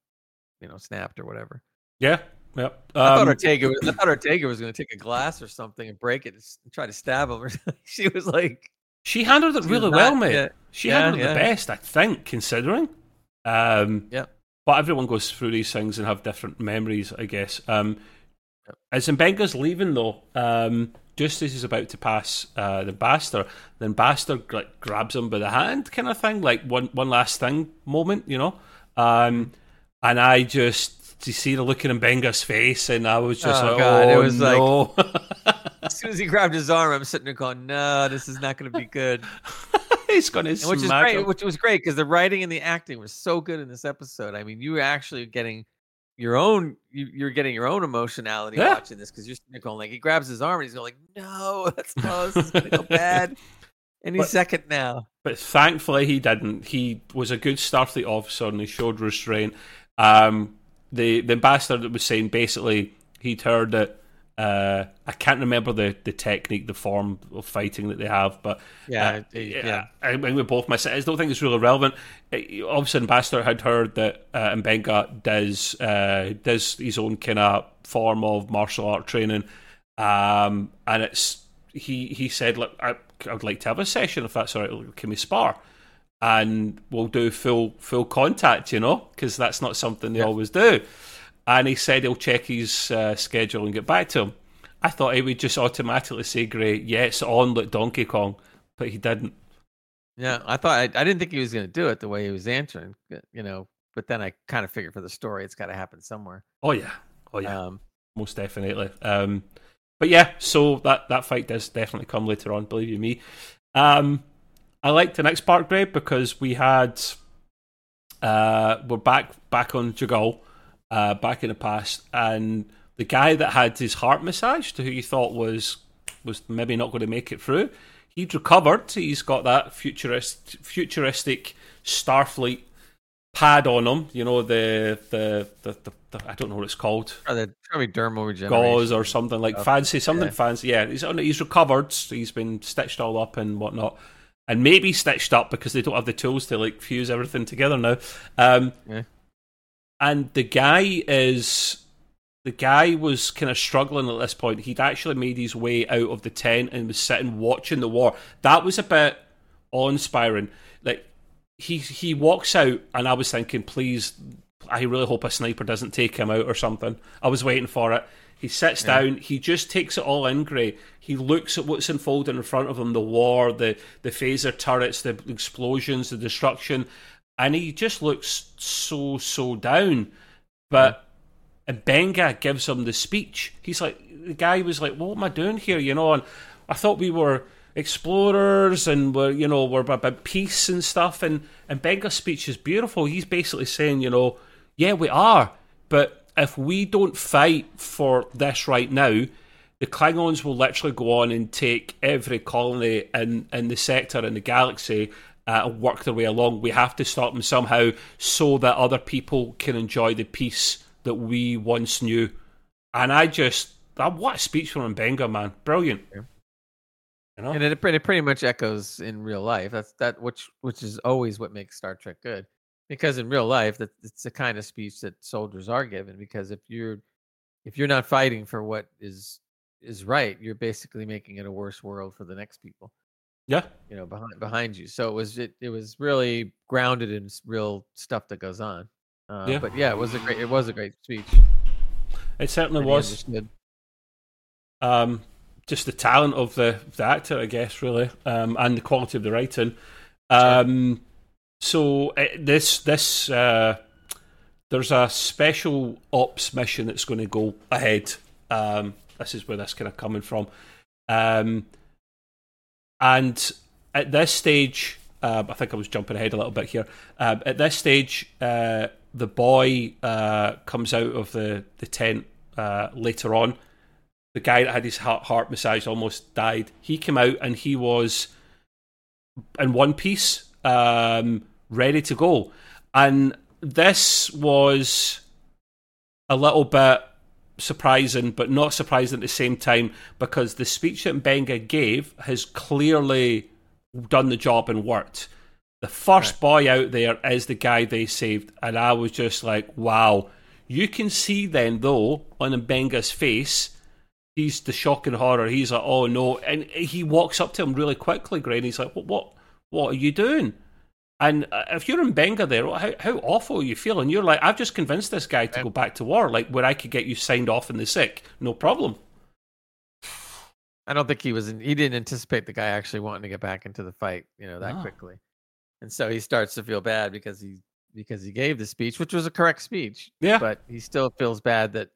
you know, snapped or whatever. Yeah. yep. I thought Um, Ortega. Was, I thought Ortega was going to take a glass or something and break it and try to stab him. She was like, she handled it really not- well, mate. yeah. She Yeah, handled it yeah. the best, I think, considering. Um, Yep. But everyone goes through these things and have different memories, I guess. Um, Yep. As M'Benga's leaving, though, um, just as he's about to pass uh, the Bastard, then Bastard like, grabs him by the hand, kind of thing, like one one last thing moment, you know. Um, and I just to see the look in M'Benga's face, and I was just Oh, like, God, oh it was like- no. as soon as he grabbed his arm, I'm sitting there going, "No, this is not going to be good." he's gonna which is great. Which was great because the writing and the acting was so good in this episode. I mean, you were actually getting your own. You, you're getting your own emotionality Yeah. watching this because you're going like, he grabs his arm and he's going like, "No, that's is going to go bad." Any But- second now. But thankfully, he didn't. He was a good Starfleet officer and he showed restraint. Um, the the ambassador that was saying basically he'd heard that. Uh, I can't remember the, the technique, the form of fighting that they have, but Yeah, uh, it- yeah. I think we both miss it. I don't think it's really relevant. Uh, Obviously, Ambassador had heard that uh, M'Benga does uh, does his own kind of form of martial art training, um, and it's he he said, "Look, I, I would like to have a session if that's all right. Can we spar?" And we'll do full full contact, you know, because that's not something they Yeah. always do. And he said he'll check his uh, schedule and get back to him. I thought he would just automatically say, "Great, yeah, it's on like Donkey Kong," but he didn't. Yeah, I thought I, I didn't think he was going to do it the way he was answering, you know. But then I kind of figured for the story, it's got to happen somewhere. Oh yeah, oh yeah, Um, most definitely. Um, but yeah, so that that fight does definitely come later on. Believe you me. Um, I liked the next part, Greg, because we had uh, we're back back on J'Gal, uh, back in the past, and the guy that had his heart massaged, who you thought was was maybe not going to make it through, he'd recovered. He's got that futurist futuristic Starfleet pad on him. You know the the the, the, the I don't know what it's called probably, probably dermal regeneration. gauze or something like stuff. fancy, something Yeah. fancy. Yeah, he's he's recovered. He's been stitched all up and whatnot, and maybe stitched up because they don't have the tools to like fuse everything together now. Um, Yeah. And the guy is the guy was kind of struggling at this point. He'd actually made his way out of the tent and was sitting watching the war. That was a bit awe-inspiring. Like he he walks out, and I was thinking, please, I really hope a sniper doesn't take him out or something. I was waiting for it. He sits Yeah. down. He just takes it all in, Gray. He looks at what's unfolding in front of him: the war, the the phaser turrets, the explosions, the destruction, and he just looks so so down. But M'Benga gives him the speech. He's like, the guy was like, "What am I doing here?" You know, and I thought we were explorers and we're you know we're about peace and stuff. And M'Benga's speech is beautiful. He's basically saying, you know, yeah, we are, but if we don't fight for this right now. The Klingons will literally go on and take every colony in, in the sector in the galaxy uh, work their way along. We have to stop them somehow so that other people can enjoy the peace that we once knew. And I just, that, what a speech from Benga, man. Brilliant. Yeah. You know? and it, pretty- it pretty much echoes in real life. That's that which which is always what makes Star Trek good, because in real life, that it's the kind of speech that soldiers are given. Because if you're if you're not fighting for what is is right, you're basically making it a worse world for the next people. Yeah. You know, behind behind you. So it was it it was really grounded in real stuff that goes on. Uh, Yeah. But yeah, it was a great it was a great speech. It certainly and was. Um, just the talent of the, the actor, I guess, really, um, and the quality of the writing. Um, so uh, this this uh, there's a special ops mission that's going to go ahead. Um, this is where this kind of coming from, um, and at this stage, um, I think I was jumping ahead a little bit here. Um, at this stage, uh, the boy uh, comes out of the the tent uh, later on the guy that had his heart, heart massaged almost died. He came out and he was in one piece, um, ready to go. And this was a little bit surprising, but not surprising at the same time because the speech that Benga gave has clearly done the job and worked. The first boy out there is the guy they saved, and I was just like, wow, You can see then, though, on M'Benga's face, he's the shock and horror. He's like, "Oh no!" And he walks up to him really quickly, Gray, and he's like, "What? What? What are you doing?" And uh, if you're M'Benga there, how, how awful you feeling? You're like, I've just convinced this guy to go back to war, like where I could get you signed off in the sick, no problem. I don't think he was. In, he didn't anticipate the guy actually wanting to get back into the fight, you know, that quickly, and so he starts to feel bad because he because he gave the speech, which was a correct speech, Yeah, but he still feels bad that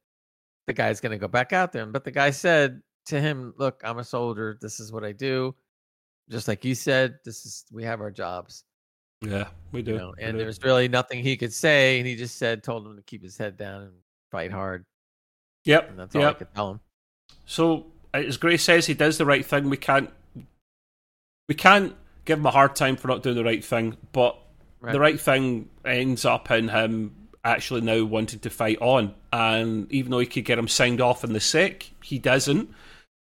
the guy's going to go back out there. But the guy said to him, "Look, I'm a soldier. This is what I do. Just like you said, this is we have our jobs, yeah, we do. you know." And there's really nothing he could say, and he just said, told him to keep his head down and fight hard, Yep, and that's all I could tell him. So as Gray says, he does the right thing. We can't, we can't give him a hard time for not doing the right thing, but Right. the right thing ends up in him actually now wanting to fight on. And even though he could get him signed off in the sick, he doesn't.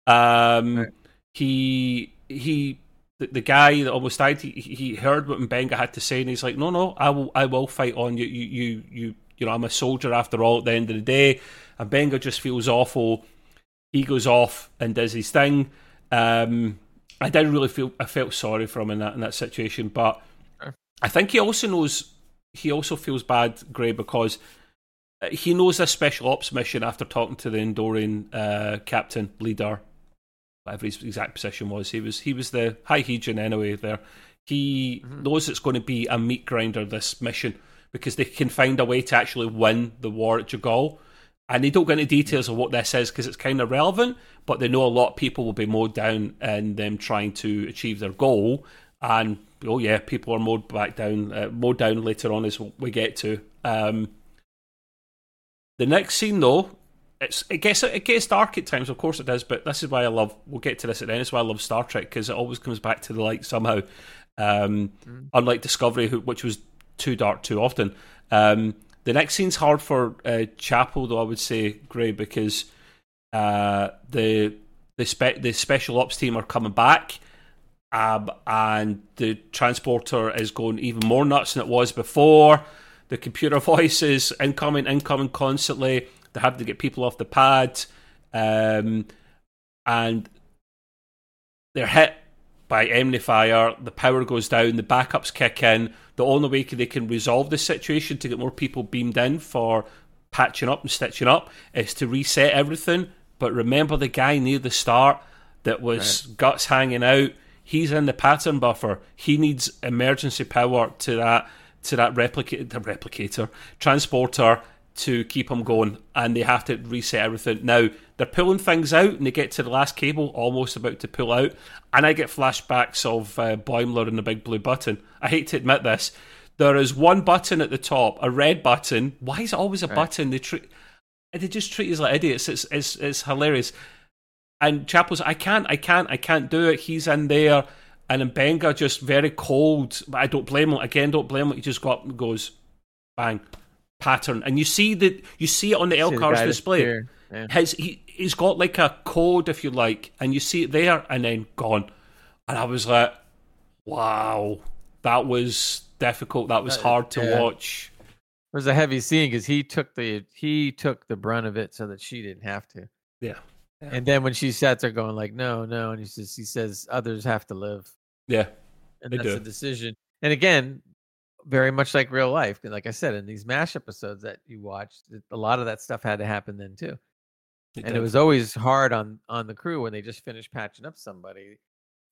Um, Right. He he. The, the guy that almost died, he, he heard what M'Benga had to say, and he's like, "No, no, I will, I will fight on. You, you, you, you, you know, I'm a soldier after all. At the end of the day, and Benga just feels awful. He goes off and does his thing. Um, I didn't really feel I felt sorry for him in that in that situation, but. I think he also knows he also feels bad, Gray, because uh, he knows this special ops mission after talking to the Andorian uh, captain leader, whatever his exact position was. He was he was the high Hegian anyway. There, he Mhm. knows it's going to be a meat grinder this mission because they can find a way to actually win the war at J'Gal. And they don't go into details of what this is because it's kind of relevant, but they know a lot of people will be mowed down in them trying to achieve their goal. And oh yeah, people are mowed back down, uh, mowed down later on as we get to. Um, the next scene though, it's it gets it gets dark at times, of course it does, but this is why I love. We'll get to this at the end. It's why I love Star Trek because it always comes back to the light somehow. Um, Mm. Unlike Discovery, which was too dark too often. Um, the next scene's hard for uh, Chapel, though I would say, Gray, because uh, the the spe- the special ops team are coming back, um, and the transporter is going even more nuts than it was before. The computer voices incoming, incoming constantly. They have to get people off the pad, um, and they're hit by enemy fire. The power goes down. The backups kick in. The only way they can resolve this situation to get more people beamed in for patching up and stitching up is to reset everything. But remember the guy near the start that was guts hanging out. He's in the pattern buffer. He needs emergency power to that to that replicator, the replicator transporter to keep them going, and they have to reset everything. Now they're pulling things out, and they get to the last cable, almost about to pull out, and I get flashbacks of uh, Boimler and the big blue button. I hate to admit this. There is one button at the top, a red button. Why is it always a Right. button? They treat they just treat us like idiots. It's it's it's hilarious. And Chapel's, I can't, I can't, I can't do it. He's in there, and M'Benga just very cold. But I don't blame him. Again, don't blame him. He just got up and goes, bang, pattern, and you see that you see it on the See the LCARS guy display. disappear. Yeah. His he he's got like a code, if you like, and you see it there, and then gone. And I was like, wow, that was difficult. That was Uh, hard to yeah. watch. It was a heavy scene because he took the he took the brunt of it so that she didn't have to. Yeah. Yeah. And then when she sat there going like, no, no, and he says he says others have to live, Yeah, and They that's do. a decision. And again, very much like real life. Like I said, in these M*A*S*H episodes that you watched, a lot of that stuff had to happen then too. and did. it was always hard on on the crew when they just finish patching up somebody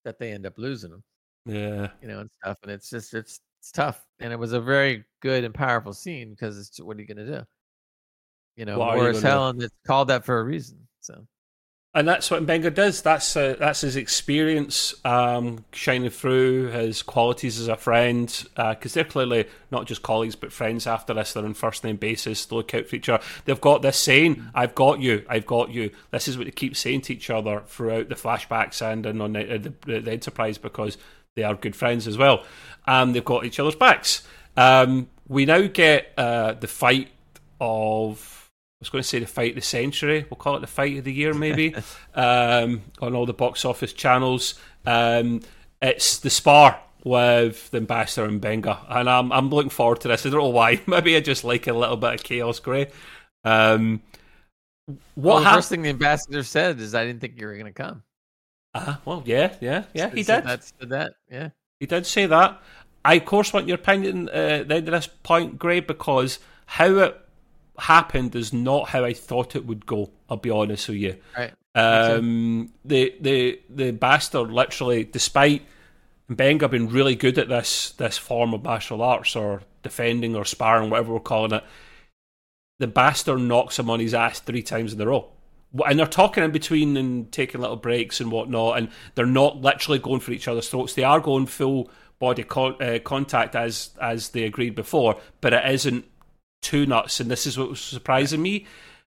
that they end up losing them, yeah. you know, and stuff. And it's just it's it's tough. And it was a very good and powerful scene because it's what are you gonna do? You know, you war is hell, and it's called that for a reason. So and that's what Benga does. That's uh, that's his experience um, shining through his qualities as a friend. Because they're clearly not just colleagues but friends. After this, they're on first name basis. They look out for each other. They've got this saying, "I've got you. I've got you." This is what they keep saying to each other throughout the flashbacks and, and on the, uh, the, the Enterprise because they are good friends as well. And they've got each other's backs. Um, we now get uh, the fight of. Was going to say the fight of the century. We'll call it the fight of the year, maybe, um, on all the box office channels. Um, it's the spar with the ambassador and Benga, and I'm I'm looking forward to this. I don't know why. Maybe I just like a little bit of chaos, Gray. Um, what well, the first thing the ambassador said is, "I didn't think you were going to come." Uh, well, yeah, yeah, yeah, he did. That's that, yeah. He did say that. I, of course, want your opinion uh, at the end of this point, Gray, because how it happened is not how I thought it would go. I'll be honest with you. Right. Um, the the the bastard literally, despite M'Benga being really good at this this form of martial arts or defending or sparring, whatever we're calling it, the bastard knocks him on his ass three times in a row. And they're talking in between and taking little breaks and whatnot, and they're not literally going for each other's throats. They are going full body con- uh, contact as as they agreed before, but it isn't too nuts. And this is what was surprising me.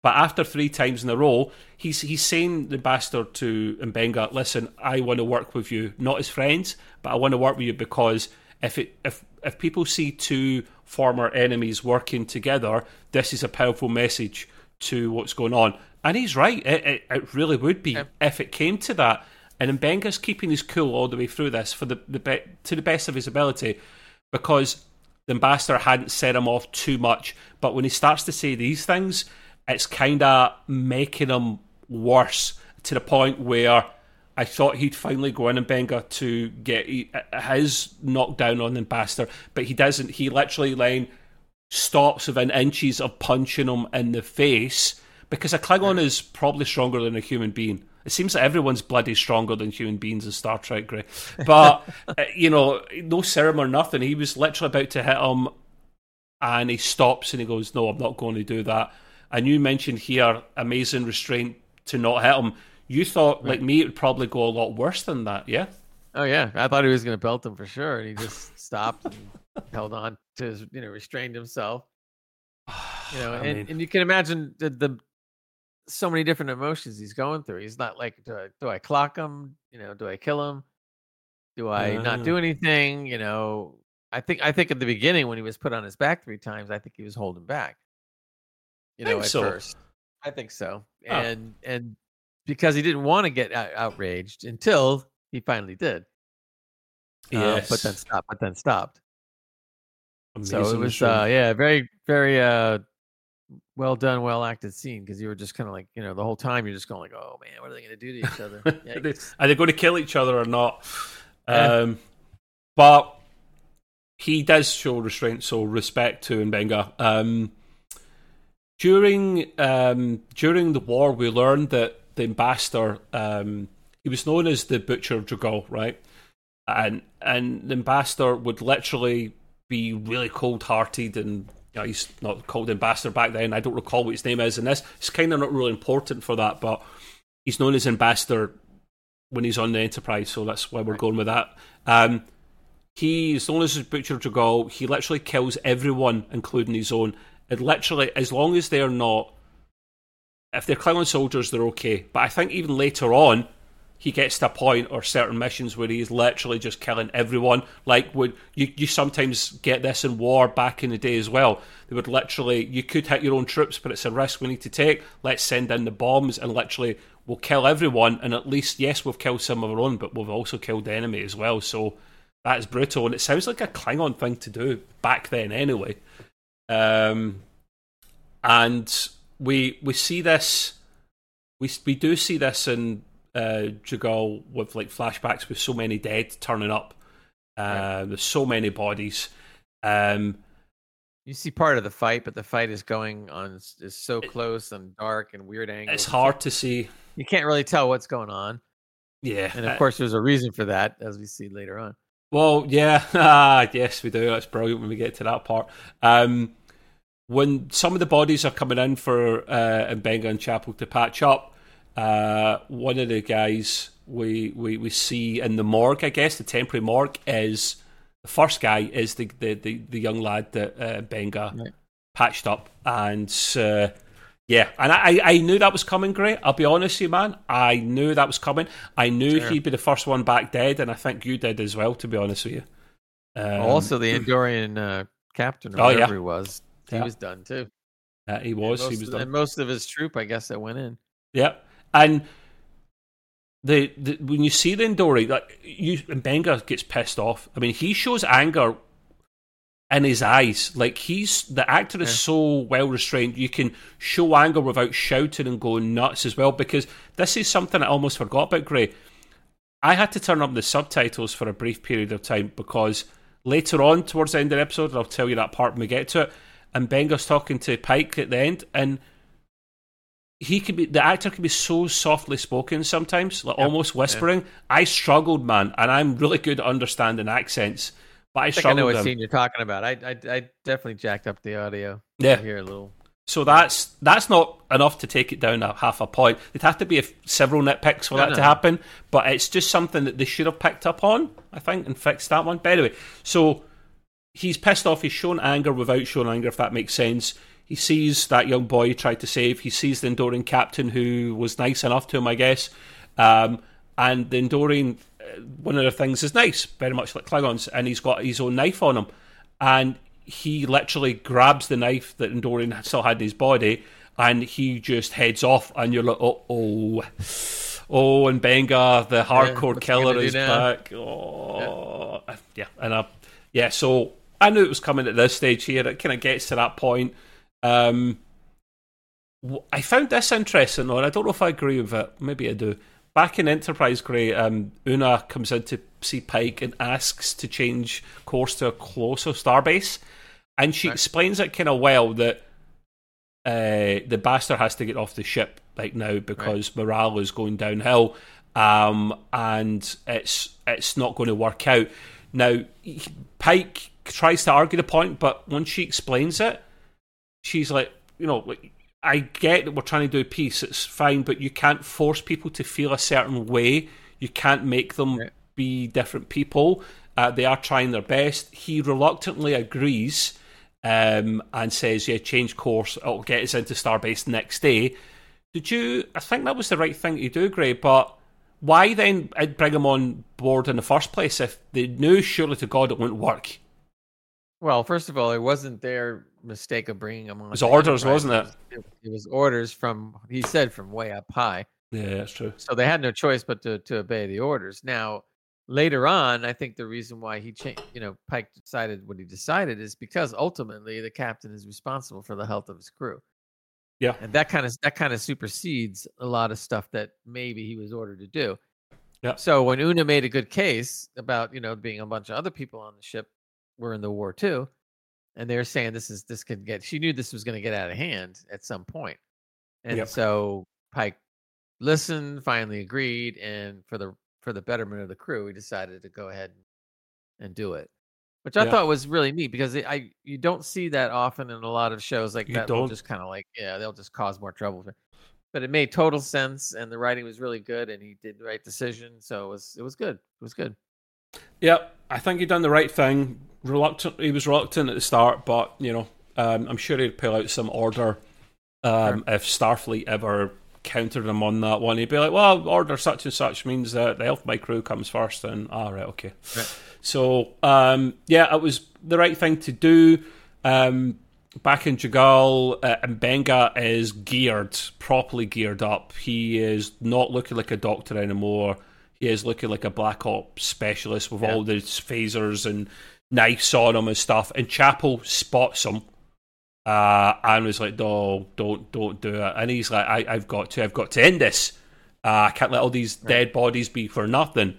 But after three times in a row, he's he's saying the bastard to M'Benga, listen, I want to work with you, not as friends, but I want to work with you because if it if if people see two former enemies working together, this is a powerful message to what's going on. And he's right. It, it, it really would be if it came to that. And M'Benga's keeping his cool all the way through this for the, the be- to the best of his ability because the ambassador hadn't set him off too much. But when he starts to say these things, it's kind of making him worse to the point where I thought he'd finally go in M'Benga to get his knockdown on the ambassador, but he doesn't. He literally line stops within inches of punching him in the face because a Klingon is probably stronger than a human being. It seems that everyone's bloody stronger than human beings in Star Trek, Gray. But, uh, you know, no serum or nothing. He was literally about to hit him and he stops and he goes, No, I'm not going to do that. And you mentioned here amazing restraint to not hit him. You thought, right. like me, it would probably go a lot worse than that, yeah? Oh, yeah. I thought he was going to belt him for sure. And he just stopped and held on to his, you know, restrained himself. You know, and, mean, and you can imagine the, the so many different emotions he's going through. He's not like, do I, do I clock him? You know, do I kill him? Do I not do anything? You know, I think I think at the beginning when he was put on his back three times, I think he was holding back. You know, at so. first, I think so, oh. and and because he didn't want to get outraged until he finally did. Yes, uh, but then stopped. But then stopped. Amazing so it was, uh, yeah, very, very uh, well done, well acted scene because you were just kind of like, you know, the whole time you're just going like, oh man, what are they going to do to each other? are, they, are, they, going to kill each other or not? Um, but he does show restraint, so respect to M'Benga. Um, during um, during the war, we learned that the ambassador um, he was known as the Butcher of J'Gal, right? And and the ambassador would literally be really cold hearted and you know, he's not called ambassador back then. I don't recall what his name is in this. It's kind of not really important for that, but he's known as ambassador when he's on the Enterprise, so that's why we're right. going with that. Um, he's known as Butcher J'Gal. He literally kills everyone, including his own. And literally, as long as they're not, if they're Klingon soldiers, they're okay. But I think even later on, he gets to a point or certain missions where he's literally just killing everyone. Like would you, you sometimes get this in war back in the day as well. They would literally you could hit your own troops, but it's a risk we need to take. Let's send in the bombs and literally we'll kill everyone and at least yes we've killed some of our own, but we've also killed the enemy as well. So that is brutal and it sounds like a Klingon thing to do back then anyway. Um and we we see this we we do see this in uh, J'Gal with like flashbacks with so many dead turning up. Uh, right. There's so many bodies. Um, you see part of the fight, but the fight is going on is so close and dark and weird angles. It's hard to see. You can't really tell what's going on. Yeah, and of uh, course, there's a reason for that, as we see later on. Well, yeah, ah, yes, we do. That's brilliant when we get to that part. Um, when some of the bodies are coming in for uh, M'Benga and Chapel to patch up, uh, one of the guys we, we, we see in the morgue, I guess, the temporary morgue, is the first guy is the the, the, the young lad that uh, Benga right. patched up, and uh, yeah, and I, I knew that was coming. Great, I'll be honest with you, man. I knew that was coming. I knew sure. he'd be the first one back dead, and I think you did as well. To be honest with you. Um, also, the Andorian uh, captain, or oh, whatever yeah. he was, he yeah. was done too. he was. He was done. And most of his troop, I guess, that went in. Yep. And the, the when you see the Andori, like you M'Benga gets pissed off. I mean, he shows anger in his eyes. Like he's the actor is yeah. so well restrained. You can show anger without shouting and going nuts as well. Because this is something I almost forgot about. Gray, I had to turn up the subtitles for a brief period of time because later on, towards the end of the episode, I'll tell you that part when we get to it. And Benga's talking to Pike at the end, and he could be the actor could be so softly spoken sometimes, like yep. almost whispering. Yeah. I struggled, man, and I'm really good at understanding accents, but I, I struggled. I know what scene you're talking about. I, I, I definitely jacked up the audio. Yeah, here a little. So that's that's not enough to take it down a half a point. It'd have to be a, several nitpicks for no, that no. to happen, but it's just something that they should have picked up on, I think, and fixed that one. By the way, so he's pissed off. He's shown anger without showing anger, if that makes sense. He sees that young boy he tried to save. He sees the Andorian captain who was nice enough to him, I guess. Um, and the Andorian, uh, one of the things is nice, very much like Klingons, and he's got his own knife on him. And he literally grabs the knife that Andorian still had in his body, and he just heads off. And you're like, oh, oh. Oh, and Benga, the hardcore yeah, killer, is back. Oh, yeah. yeah, and I, yeah. So I knew it was coming at this stage here. It kind of gets to that point um, I found this interesting, or I don't know if I agree with it. Maybe I do. Back in Enterprise Gray, um, Una comes in to see Pike and asks to change course to a closer starbase, and she right. explains it kind of well that uh, the bastard has to get off the ship like now because right. morale is going downhill, um, and it's it's not going to work out. Now, Pike tries to argue the point, but once she explains it, she's like, you know, like, I get that we're trying to do peace, it's fine, but you can't force people to feel a certain way. You can't make them right. be different people. Uh, they are trying their best. He reluctantly agrees um, and says, yeah, change course. It'll get us into Starbase next day. Did you? I think that was the right thing to do, Gray, but why then bring him on board in the first place if they knew surely to God it wouldn't work? Well, first of all, it wasn't their mistake of bringing him on. It was orders, wasn't it? it? It was orders from he said from way up high. Yeah, that's true. So they had no choice but to to obey the orders. Now, later on, I think the reason why he changed, you know, Pike decided what he decided is because ultimately the captain is responsible for the health of his crew. Yeah, and that kind of that kind of supersedes a lot of stuff that maybe he was ordered to do. Yeah. So when Una made a good case about you know being a bunch of other people on the ship were in the war too, and they're saying this is this could get. She knew this was going to get out of hand at some point, and yep. so Pike listened, finally agreed, and for the for the betterment of the crew, he decided to go ahead and do it, which I yeah. thought was really neat because it, I you don't see that often in a lot of shows like you that. Don't. just kind of like yeah, they'll just cause more trouble. But it made total sense, and the writing was really good, and he did the right decision, so it was it was good. It was good. Yep, I think he'd done the right thing reluctant. He was reluctant at the start, but you know, um, I'm sure he'd pull out some order um, sure. if Starfleet ever countered him on that one. He'd be like, "Well, order such and such means that the health of my crew comes first, and all ah, right, okay." Right. So, um, yeah, it was the right thing to do. Um, back in J'Gal, uh, Benga is geared, properly geared up. He is not looking like a doctor anymore. He is looking like a black ops specialist with yeah. all the phasers and knives on him and stuff. And Chapel spots him uh, and was like, "No, don't, don't do it." And he's like, I, have got to, I've got to end this. Uh, I can't let all these right. dead bodies be for nothing."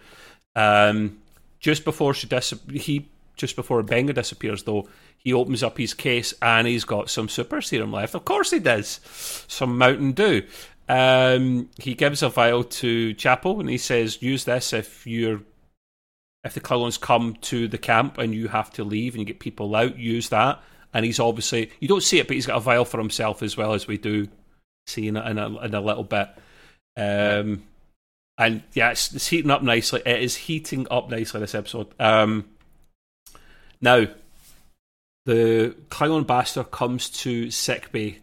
Um, just before she dis- he just before Benga disappears, though, he opens up his case and he's got some super serum left. Of course, he does. Some Mountain Dew. Um, he gives a vial to Chapel and he says, "Use this if you're if the Klingons come to the camp and you have to leave and you get people out, use that. And he's obviously you don't see it, but he's got a vial for himself as well as we do see in a, in a, in a little bit. Um, and yeah, it's, it's, heating up nicely. It is heating up nicely this episode. Um, now, the Klingon bastard comes to sickbay.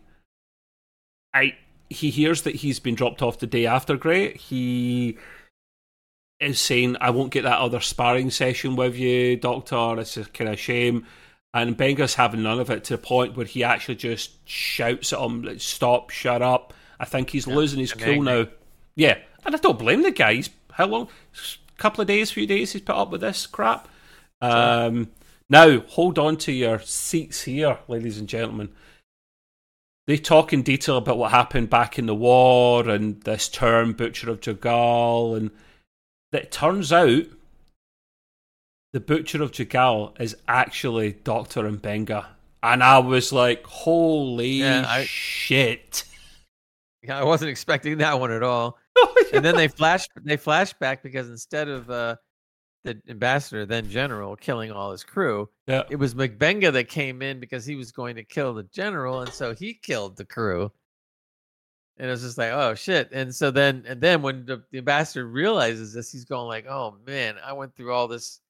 I he hears that he's been dropped off the day after Gray. He is saying, I won't get that other sparring session with you, Doctor. It's a kind of shame. And Benga's having none of it to the point where he actually just shouts at him, like, stop, shut up. I think he's yeah, losing his cool now. Yeah. And I don't blame the guy. He's, how long? A couple of days, few days he's put up with this crap. Um, Now, hold on to your seats here, ladies and gentlemen. They talk in detail about what happened back in the war and this term, Butcher of J'Gal, and it turns out the Butcher of J'Gal is actually Dr. M'Benga. And I was like, holy yeah, I, shit. Yeah, I wasn't expecting that one at all. And then they flash they flash back because instead of uh, the ambassador, then general, killing all his crew. Yeah. It was M'Benga that came in because he was going to kill the general, and so he killed the crew. And it was just like, oh shit. And so then and then when the, the ambassador realizes this, he's going like, Oh man, I went through all this,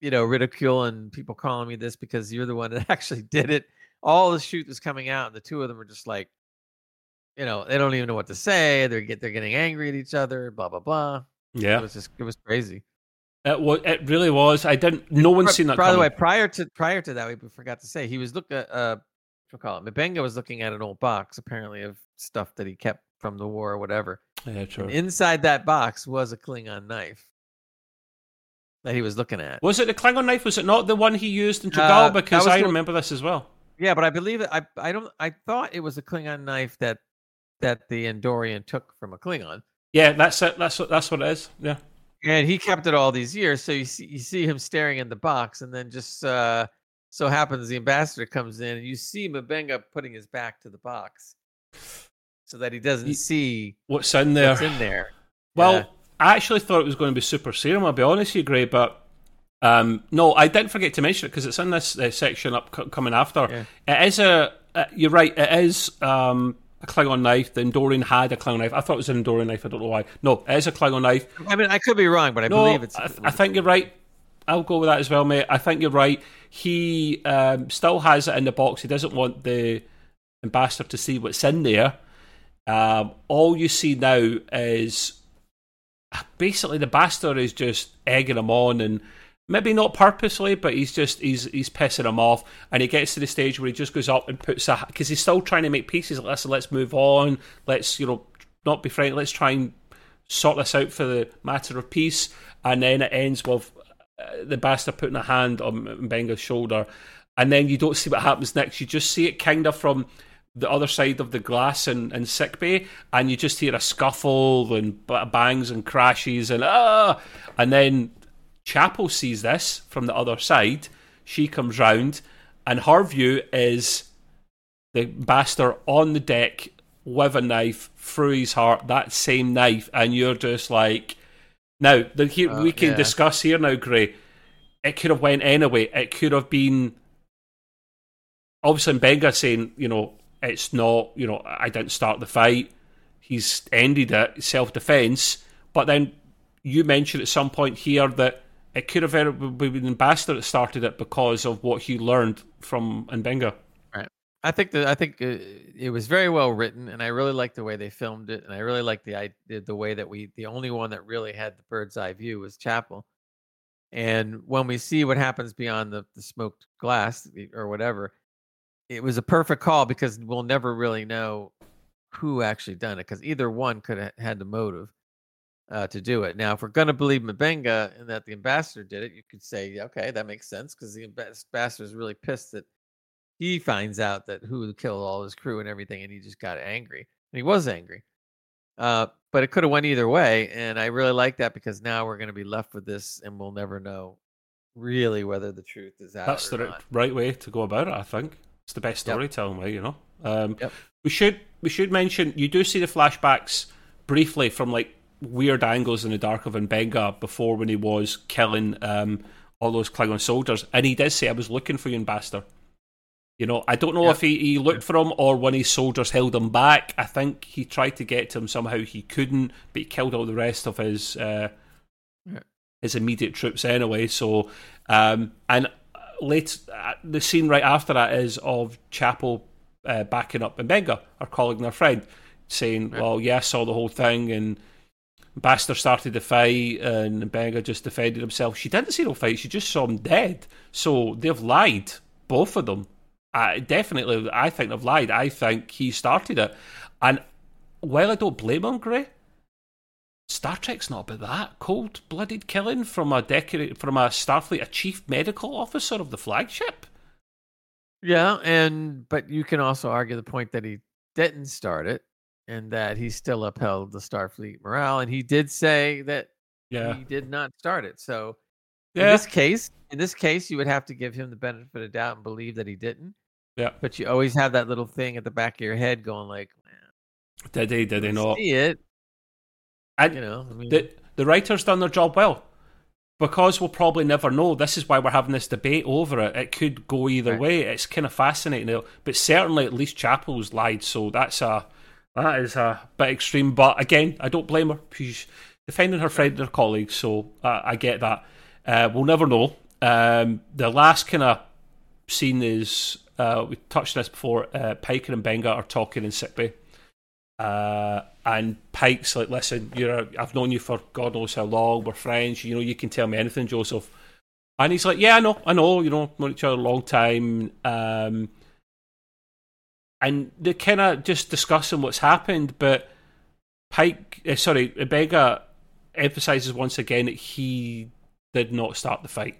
you know, ridicule and people calling me this because you're the one that actually did it. All the shoot was coming out, and the two of them are just like, you know, they don't even know what to say. They're get they're getting angry at each other, blah blah blah. Yeah. It was just it was crazy. It was. It really was. I didn't. No one's seen that. By coming. the way, prior to prior to that, we forgot to say he was looking at. Uh, what call it? M'Benga was looking at an old box, apparently of stuff that he kept from the war or whatever. Yeah, true. And inside that box was a Klingon knife that he was looking at. Was it the Klingon knife? Was it not the one he used in J'Gal? Uh, because I the, remember this as well. Yeah, but I believe it. I I don't. I thought it was a Klingon knife that that the Andorian took from a Klingon. Yeah, that's it. That's what that's what it is. Yeah and he kept it all these years. So you see, you see him staring in the box, and then just uh, so happens the ambassador comes in, and you see M'Benga putting his back to the box, so that he doesn't he, see what's in there. What's in there? Well, yeah. I actually thought it was going to be super serum. I'll be honest with you, Gray, but um, no, I didn't forget to mention it because it's in this uh, section up c- coming after. Yeah. It is a. Uh, you're right. It is. Um, a Klingon knife. The Andorian had a Klingon knife. I thought it was an Andorian knife. I don't know why. No, it is a Klingon knife. I mean, I could be wrong, but I no, believe it's. I, I, think you're right. I'll go with that as well, mate. I think you're right. He um, still has it in the box. He doesn't want the ambassador to see what's in there. Um, all you see now is basically the bastard is just egging him on and maybe not purposely, but he's just he's he's pissing him off, and he gets to the stage where he just goes up and puts a because he's still trying to make pieces. Like, listen, let's move on. Let's you know not be frightened. Let's try and sort this out for the matter of peace. And then it ends with uh, the bastard putting a hand on M'Benga's shoulder, and then you don't see what happens next. You just see it kind of from the other side of the glass in, in sick bay, and you just hear a scuffle and bangs and crashes and ah, and then Chapel sees this from the other side. She comes round, and her view is the bastard on the deck with a knife through his heart, that same knife, and you're just like, now the, here, uh, we can yeah. discuss here now, Gray. It could have went anyway. It could have been obviously Benga saying, you know, it's not, you know, I didn't start the fight. He's ended it, self defense. But then you mentioned at some point here that it could have very been Ambassador that started it because of what he learned from M'Benga. Right. I think that I think uh, it was very well written, and I really liked the way they filmed it, and I really liked the the way that we the only one that really had the bird's eye view was Chapel. And when we see what happens beyond the, the smoked glass or whatever, it was a perfect call because we'll never really know who actually done it because either one could have had the motive uh, to do it. Now, if we're going to believe M'Benga and that the ambassador did it, you could say, okay, that makes sense because the ambassador is really pissed that he finds out that who killed all his crew and everything, and he just got angry. And he was angry. Uh, but it could have went either way, and I really like that because now we're going to be left with this, and we'll never know really whether the truth is out. That's the not. right way to go about it. I think it's the best storytelling yep. way. You know, um, yep. we should we should mention you do see the flashbacks briefly from like weird angles in the dark of M'Benga before when he was killing um, all those Klingon soldiers, and he did say, "I was looking for you, Ambassador." You know, I don't know yep. if he, he looked for him or when his soldiers held him back. I think he tried to get to him somehow. He couldn't, but he killed all the rest of his uh, his immediate troops anyway. So, um, and late uh, the scene right after that is of Chapel uh, backing up M'Benga or calling their friend, saying, "Well, yeah, I saw the whole thing and." Bastard started the fight and Benga just defended himself. She didn't see no fight, she just saw him dead. So they've lied, both of them. I definitely, I think they've lied. I think he started it. And while I don't blame him, Gray, Star Trek's not about that cold blooded killing from a decor- from a Starfleet, a chief medical officer of the flagship. Yeah, and but you can also argue the point that he didn't start it, and that he still upheld the Starfleet morale, and he did say that Yeah, he did not start it. So in this case, in this case, you would have to give him the benefit of doubt and believe that he didn't. yeah. But you always have that little thing at the back of your head going like, man, Did he? Did he not? see it? And You know, I mean, the the writers done their job well because we'll probably never know. This is why we're having this debate over it. It could go either Right. way. It's kind of fascinating, but certainly at least Chapel's lied, so that's a that is a bit extreme. But again, I don't blame her. She's defending her friend and her colleagues, so uh, I get that. Uh, we'll never know. Um, the last kind of scene is uh, we touched on this before. Uh, Piker and M'Benga are talking in sickbay. Uh, and Pike's like, listen, you're I've known you for God knows how long. We're friends. You know, you can tell me anything, Joseph. And he's like, yeah, I know, I know. You know, known each other a long time. Um, and they're kind of just discussing what's happened, but Pike, uh, sorry, M'Benga emphasizes once again that he did not start the fight.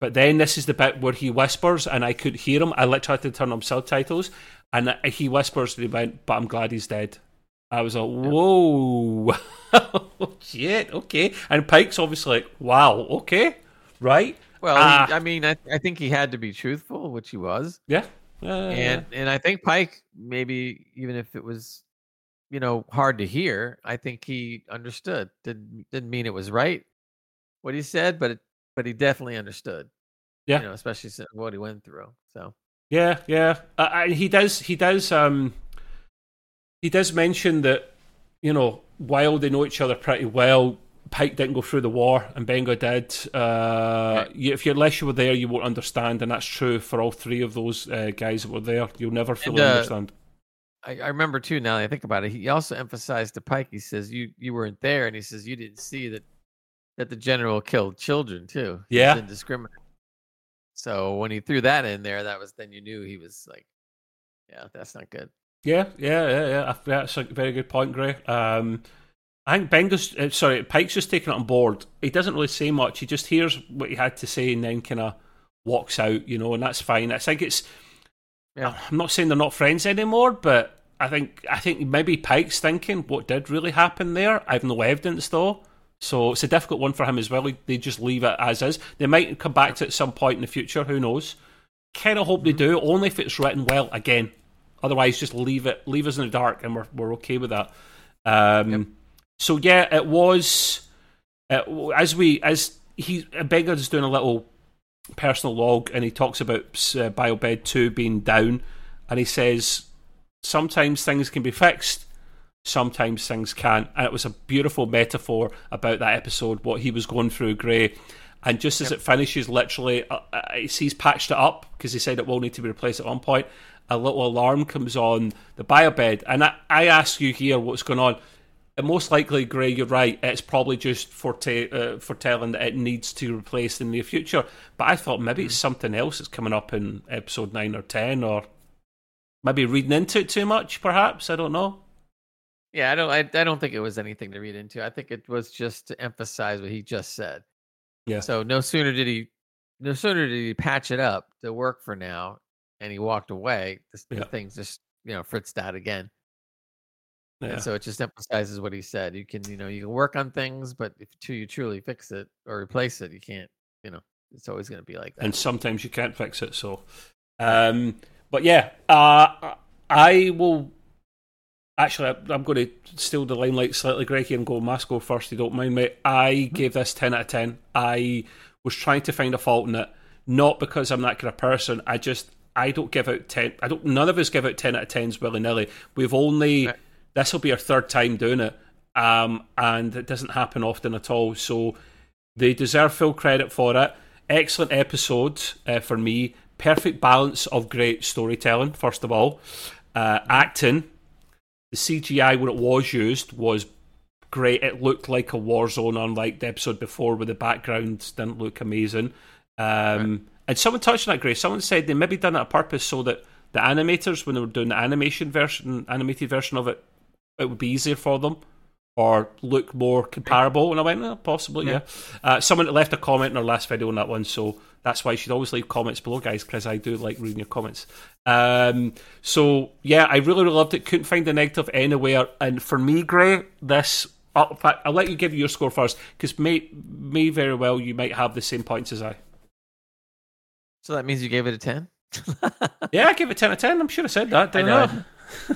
But then this is the bit where he whispers, and I could hear him. I literally had to turn on subtitles, and he whispers, and he went, "But I'm glad he's dead." I was like, "Whoa, shit, okay." And Pike's obviously like, "Wow, okay, right, well, he, I mean, I, I think he had to be truthful, which he was. yeah." Uh, and and I think Pike maybe even if it was you know hard to hear, I think he understood. Didn't didn't mean it was right what he said, but it, but he definitely understood. Yeah. you know, especially what he went through. So Yeah, yeah. Uh, he does. He does. Um, he does mention that you know while they know each other pretty well, Pike didn't go through the war, and M'Benga did. Uh, you, if you unless you were there, you won't understand, and that's true for all three of those uh, guys that were there. You'll never fully uh, understand. I, I remember too. Now that I think about it, he also emphasized to Pike. He says, "You you weren't there," and he says, "You didn't see that that the general killed children too. Yeah. indiscriminate." So when he threw that in there, that was then you knew he was like, "Yeah, that's not good." Yeah, yeah, yeah, yeah. That's a very good point, Gray. Um, I think M'Benga's uh, sorry, Pike's just taking it on board. He doesn't really say much. He just hears what he had to say and then kind of walks out, you know, and that's fine. I think it's. Yeah. I'm not saying they're not friends anymore, but I think I think maybe Pike's thinking what did really happen there. I have no evidence though, so it's a difficult one for him as well. They just leave it as is. They might come back to it at some point in the future. Who knows? Kind of hope they do, only if it's written well again. Otherwise, just leave it, leave us in the dark, and we're we're okay with that. Um, Yep. So yeah, it was uh, as we as he M'Benga's doing a little personal log, and he talks about uh, Biobed Two being down, and he says sometimes things can be fixed, sometimes things can't, and it was a beautiful metaphor about that episode, what he was going through, Gray. And just as it finishes, literally, uh, uh, he's patched it up because he said it will need to be replaced at one point. A little alarm comes on the biobed, and I, I ask you here what's going on. And most likely, Gray, you're right. It's probably just forete- uh, foretelling that it needs to replace in the near future. But I thought maybe it's something else that's coming up in episode nine or ten, or maybe reading into it too much. Perhaps I don't know. Yeah, I don't. I, I don't think it was anything to read into. I think it was just to emphasize what he just said. Yeah. So no sooner did he, no sooner did he patch it up to work for now, and he walked away. The, Yeah. the things just you know fritzed out again. Yeah. And so it just emphasizes what he said. You can you know you can work on things, but if you, you truly fix it or replace it, you can't. You know, it's always going to be like that. and sometimes you can't fix it. So, um, but yeah, uh, I will. Actually, I'm going to steal the limelight slightly, Greg, here and go Masco first. You don't mind, mate. I gave this ten out of ten. I was trying to find a fault in it, not because I'm that kind of person. I just I don't give out ten. I don't. None of us give out ten out of tens willy nilly. We've only Right. This will be our third time doing it, um, and it doesn't happen often at all. So they deserve full credit for it. Excellent episode uh, for me. Perfect balance of great storytelling. First of all, uh, acting. The CGI when it was used was great. It looked like a war zone, unlike the episode before, where the background didn't look amazing. Um, And someone touched on that, Grace. Someone said they maybe done it on purpose so that the animators, when they were doing the animation version, animated version of it, it would be easier for them. or look more comparable. And I went, oh, possibly, yeah. yeah. Uh, someone left a comment in our last video on that one, so that's why you should always leave comments below, guys, because I do like reading your comments. Um, so yeah, I really, really loved it. Couldn't find a negative anywhere. And for me, Gray, this. In fact, I'll let you give your score first because may may very well you might have the same points as I. So that means you gave it a ten. yeah, I give it ten out of ten. I'm sure I said that. I know.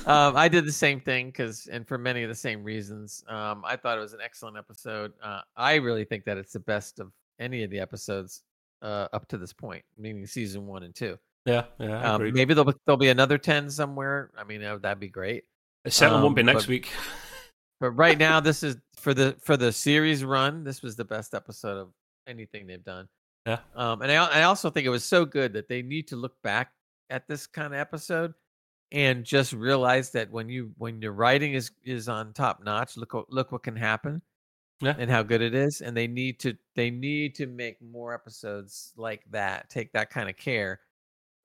Um, I did the same thing because, and for many of the same reasons. Um, I thought it was an excellent episode. Uh, I really think that it's the best of any of the episodes uh, up to this point, meaning season one and two. Yeah, yeah. Um, maybe there'll be, there'll be another ten somewhere. I mean, that'd be great. It certainly won't be um, next but, week. but right now, this is for the for the series run. This was the best episode of anything they've done. Yeah. Um, and I, I also think it was so good that they need to look back at this kind of episode and just realize that when you when your writing is is on top notch, look look what can happen yeah. and how good it is and they need to they need to make more episodes like that take that kind of care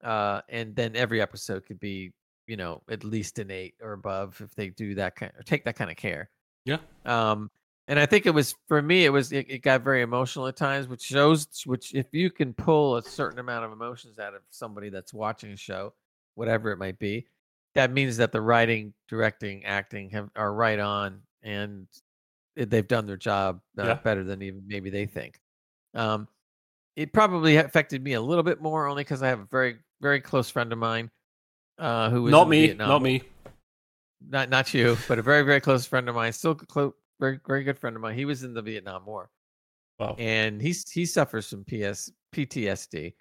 uh and then every episode could be you know at least an eight or above if they do that kind or take that kind of care yeah um and i think it was for me it was it, it got very emotional at times which shows which if you can pull a certain amount of emotions out of somebody that's watching a show whatever it might be that means that the writing directing acting have are right on and they've done their job uh, yeah. better than even maybe they think. Um, it probably affected me a little bit more only because I have a very very close friend of mine uh, who was not me, Vietnam. not me, not not you, but a very very close friend of mine, still close, very very good friend of mine. He was in the Vietnam War, wow, and he's he suffers from PS PTSD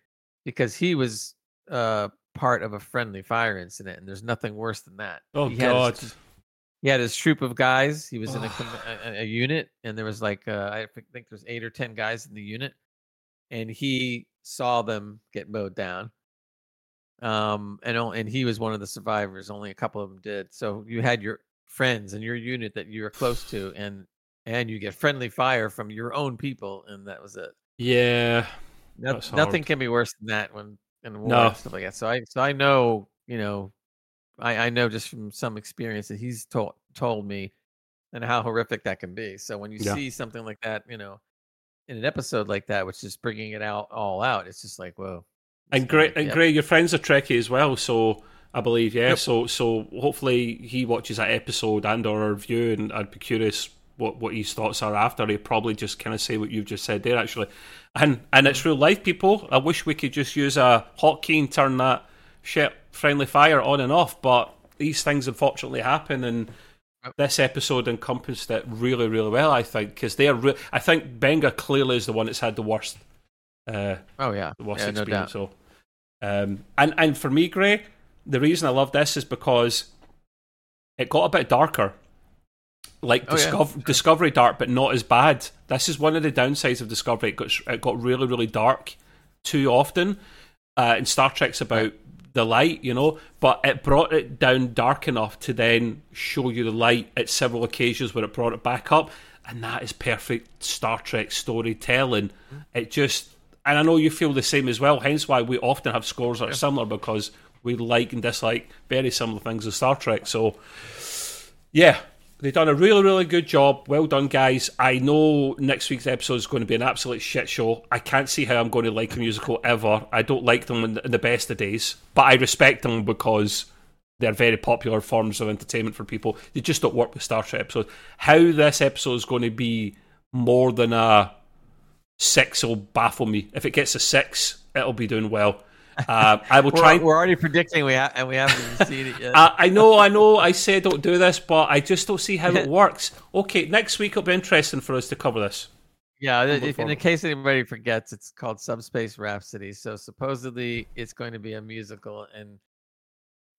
because he was uh, part of a friendly fire incident, and there's nothing worse than that. Oh he God. His, he had his troop of guys. He was in a, a, a, unit, and there was like uh, I think there's eight or ten guys in the unit, and he saw them get mowed down. Um, and and he was one of the survivors. Only a couple of them did. So you had your friends and your unit that you were close to, and and you get friendly fire from your own people, and that was it. Yeah, no, nothing can be worse than that when in war no. and stuff like that. So I so I know you know I, I know just from some experience that he's told told me and how horrific that can be. So when you yeah. see something like that, you know, in an episode like that, which is bringing it out all out, it's just like whoa. And great, and Gray, your friends are Trekkie as well, so I believe, yeah. Yep. So so hopefully he watches that episode and or review, and I'd be curious what what his thoughts are after. He probably just kind of say what you've just said there, actually. And and it's real life, people. I wish we could just use a hotkey and turn that shit friendly fire on and off, but these things unfortunately happen, and this episode encompassed it really, really well. I think because they are. Re- I think M'Benga clearly is the one that's had the worst. Uh, oh yeah, the worst yeah, experience. No so, um, and and for me, Gray, the reason I love this is because it got a bit darker. Like oh, Discover- yeah. Discovery Dark, but not as bad. This is one of the downsides of Discovery. It got it got really, really dark too often. Uh, and Star Trek's about the light, you know, but it brought it down dark enough to then show you the light at several occasions where it brought it back up, and that is perfect Star Trek storytelling. It just, and I know you feel the same as well. Hence why we often have scores that are similar because we like and dislike very similar things in Star Trek. So, yeah, They've done a really, really good job. Well done, guys. I know next week's episode is going to be an absolute shit show. I can't see how I'm going to like a musical ever. I don't like them in the best of days, but I respect them because they're very popular forms of entertainment for people. They just don't work with Star Trek episodes. How this episode is going to be more than a six will baffle me. If it gets a six, it'll be doing well. Uh, I will try. We're already predicting we ha- and we haven't seen it yet. I, I, know, I know. I say don't do this, but I just don't see how it works. Okay, next week it'll be interesting for us to cover this. Yeah, if, in the case anybody forgets, it's called Subspace Rhapsody. So supposedly it's going to be a musical, and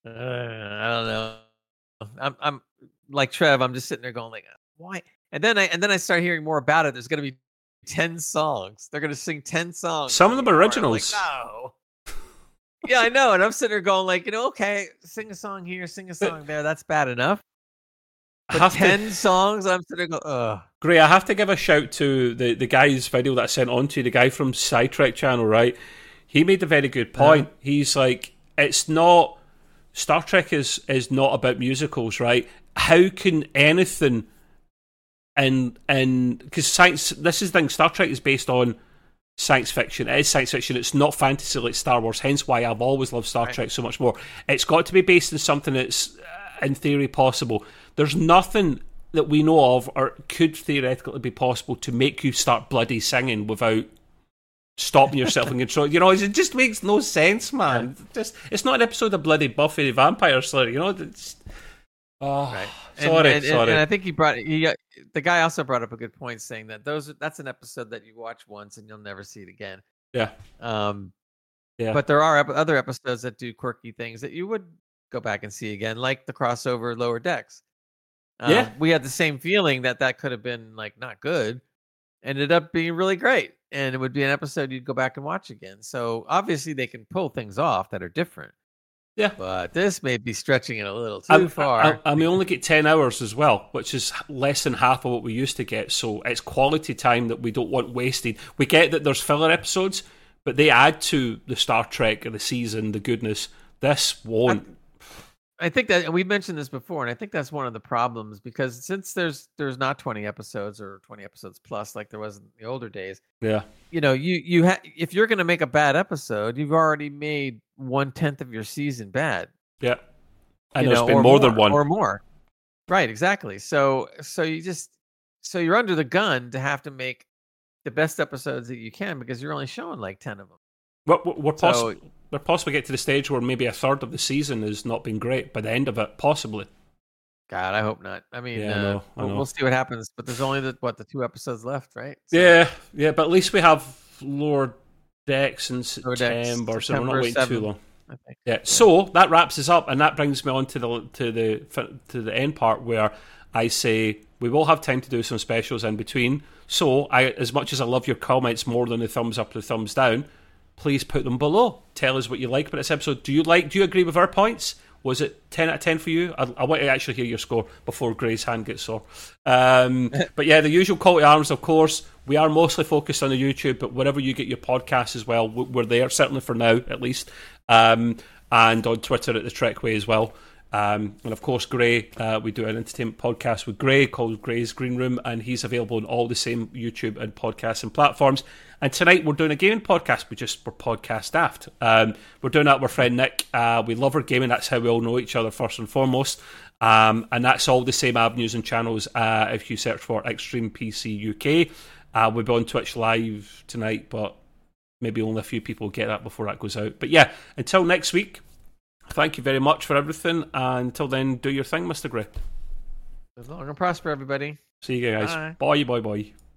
uh, I don't know. I'm, I'm like Trev. I'm just sitting there going like, why? And then I and then I start hearing more about it. There's going to be ten songs. They're going to sing ten songs. Some of them are originals. Like, no yeah, I know. And I'm sitting there going like, you know, okay, sing a song here, sing a song there. That's bad enough. But ten to, songs, I'm sitting there going, ugh. Great. I have to give a shout to the, the guy's video that I sent on to you, the guy from Sidetrack channel, right? He made a very good point. Uh-huh. He's like, it's not Star Trek is is not about musicals, right? How can anything and and because science, this is the thing. Star Trek is based on science fiction. It is science fiction. It's not fantasy like Star Wars. Hence why I've always loved Star Right. Trek so much more. It's got to be based in something that's, uh, in theory, possible. There's nothing that we know of or could theoretically be possible to make you start bloody singing without stopping yourself and control. You know, it just makes no sense, man. Just it's not an episode of bloody Buffy the Vampire Slayer. You know, it's. Oh, Right. sorry, and, and, sorry. And I think he brought he, the guy also brought up a good point, saying that those that's an episode that you watch once and you'll never see it again. yeah, Um, yeah. but there are ep- other episodes that do quirky things that you would go back and see again, like the crossover Lower Decks. Um, Yeah. we had the same feeling that that could have been like not good, ended up being really great, and it would be an episode you'd go back and watch again. So obviously they can pull things off that are different. Yeah. but this may be stretching it a little too I- far. I- and we only get 10 hours as well, which is less than half of what we used to get. So it's quality time that we don't want wasted. We get that there's filler episodes, but they add to the Star Trek of the season, the goodness. This won't. I think that and we mentioned this before, and I think that's one of the problems because since there's there's not 20 episodes or 20 episodes plus like there was in the older days, yeah. you know, you you ha- if you're going to make a bad episode, you've already made one tenth of your season bad. Yeah. And you there's know, been or more, than one. or more. Right, exactly. So so you just so you're under the gun to have to make the best episodes that you can because you're only showing like 10 of them. We're, we're, we're, poss- So- we're possibly get to the stage where maybe a third of the season has not been great by the end of it, possibly. God, I hope not. I mean, Yeah, I uh, know, I we'll, know. we'll see what happens. But there's only the what the two episodes left, right? So- Yeah, yeah, but at least we have Lower Decks in Decks, September, so we're not September waiting too long. I think. Yeah. So that wraps us up, and that brings me on to the to the to the end part where I say we will have time to do some specials in between. So, I, as much as I love your comments more than the thumbs up or the thumbs down, please put them below. Tell us what you like about this episode. Do you like? Do you agree with our points? Was it ten out of ten for you? I, I want to actually hear your score before Gray's hand gets sore. Um, but yeah, the usual call to arms, of course. We are mostly focused on the YouTube, but wherever you get your podcasts as well, we- we're there. Certainly for now, at least. Um, and on Twitter at the Trekway as well. Um, and of course, Gray, uh, we do an entertainment podcast with Gray called Gray's Green Room, and he's available on all the same YouTube and podcasts and platforms. And tonight we're doing a gaming podcast. We just we're podcast staffed. Um, we're doing that with our friend Nick. Uh, we love our gaming. That's how we all know each other first and foremost. Um, and that's all the same avenues and channels. Uh, if you search for Extreme PC UK, uh, we'll be on Twitch live tonight, but maybe only a few people get that before that goes out. But yeah, until next week, thank you very much for everything. And until then, do your thing, Mr. Live long and prosper, everybody. See you guys. Bye. Bye, bye, bye.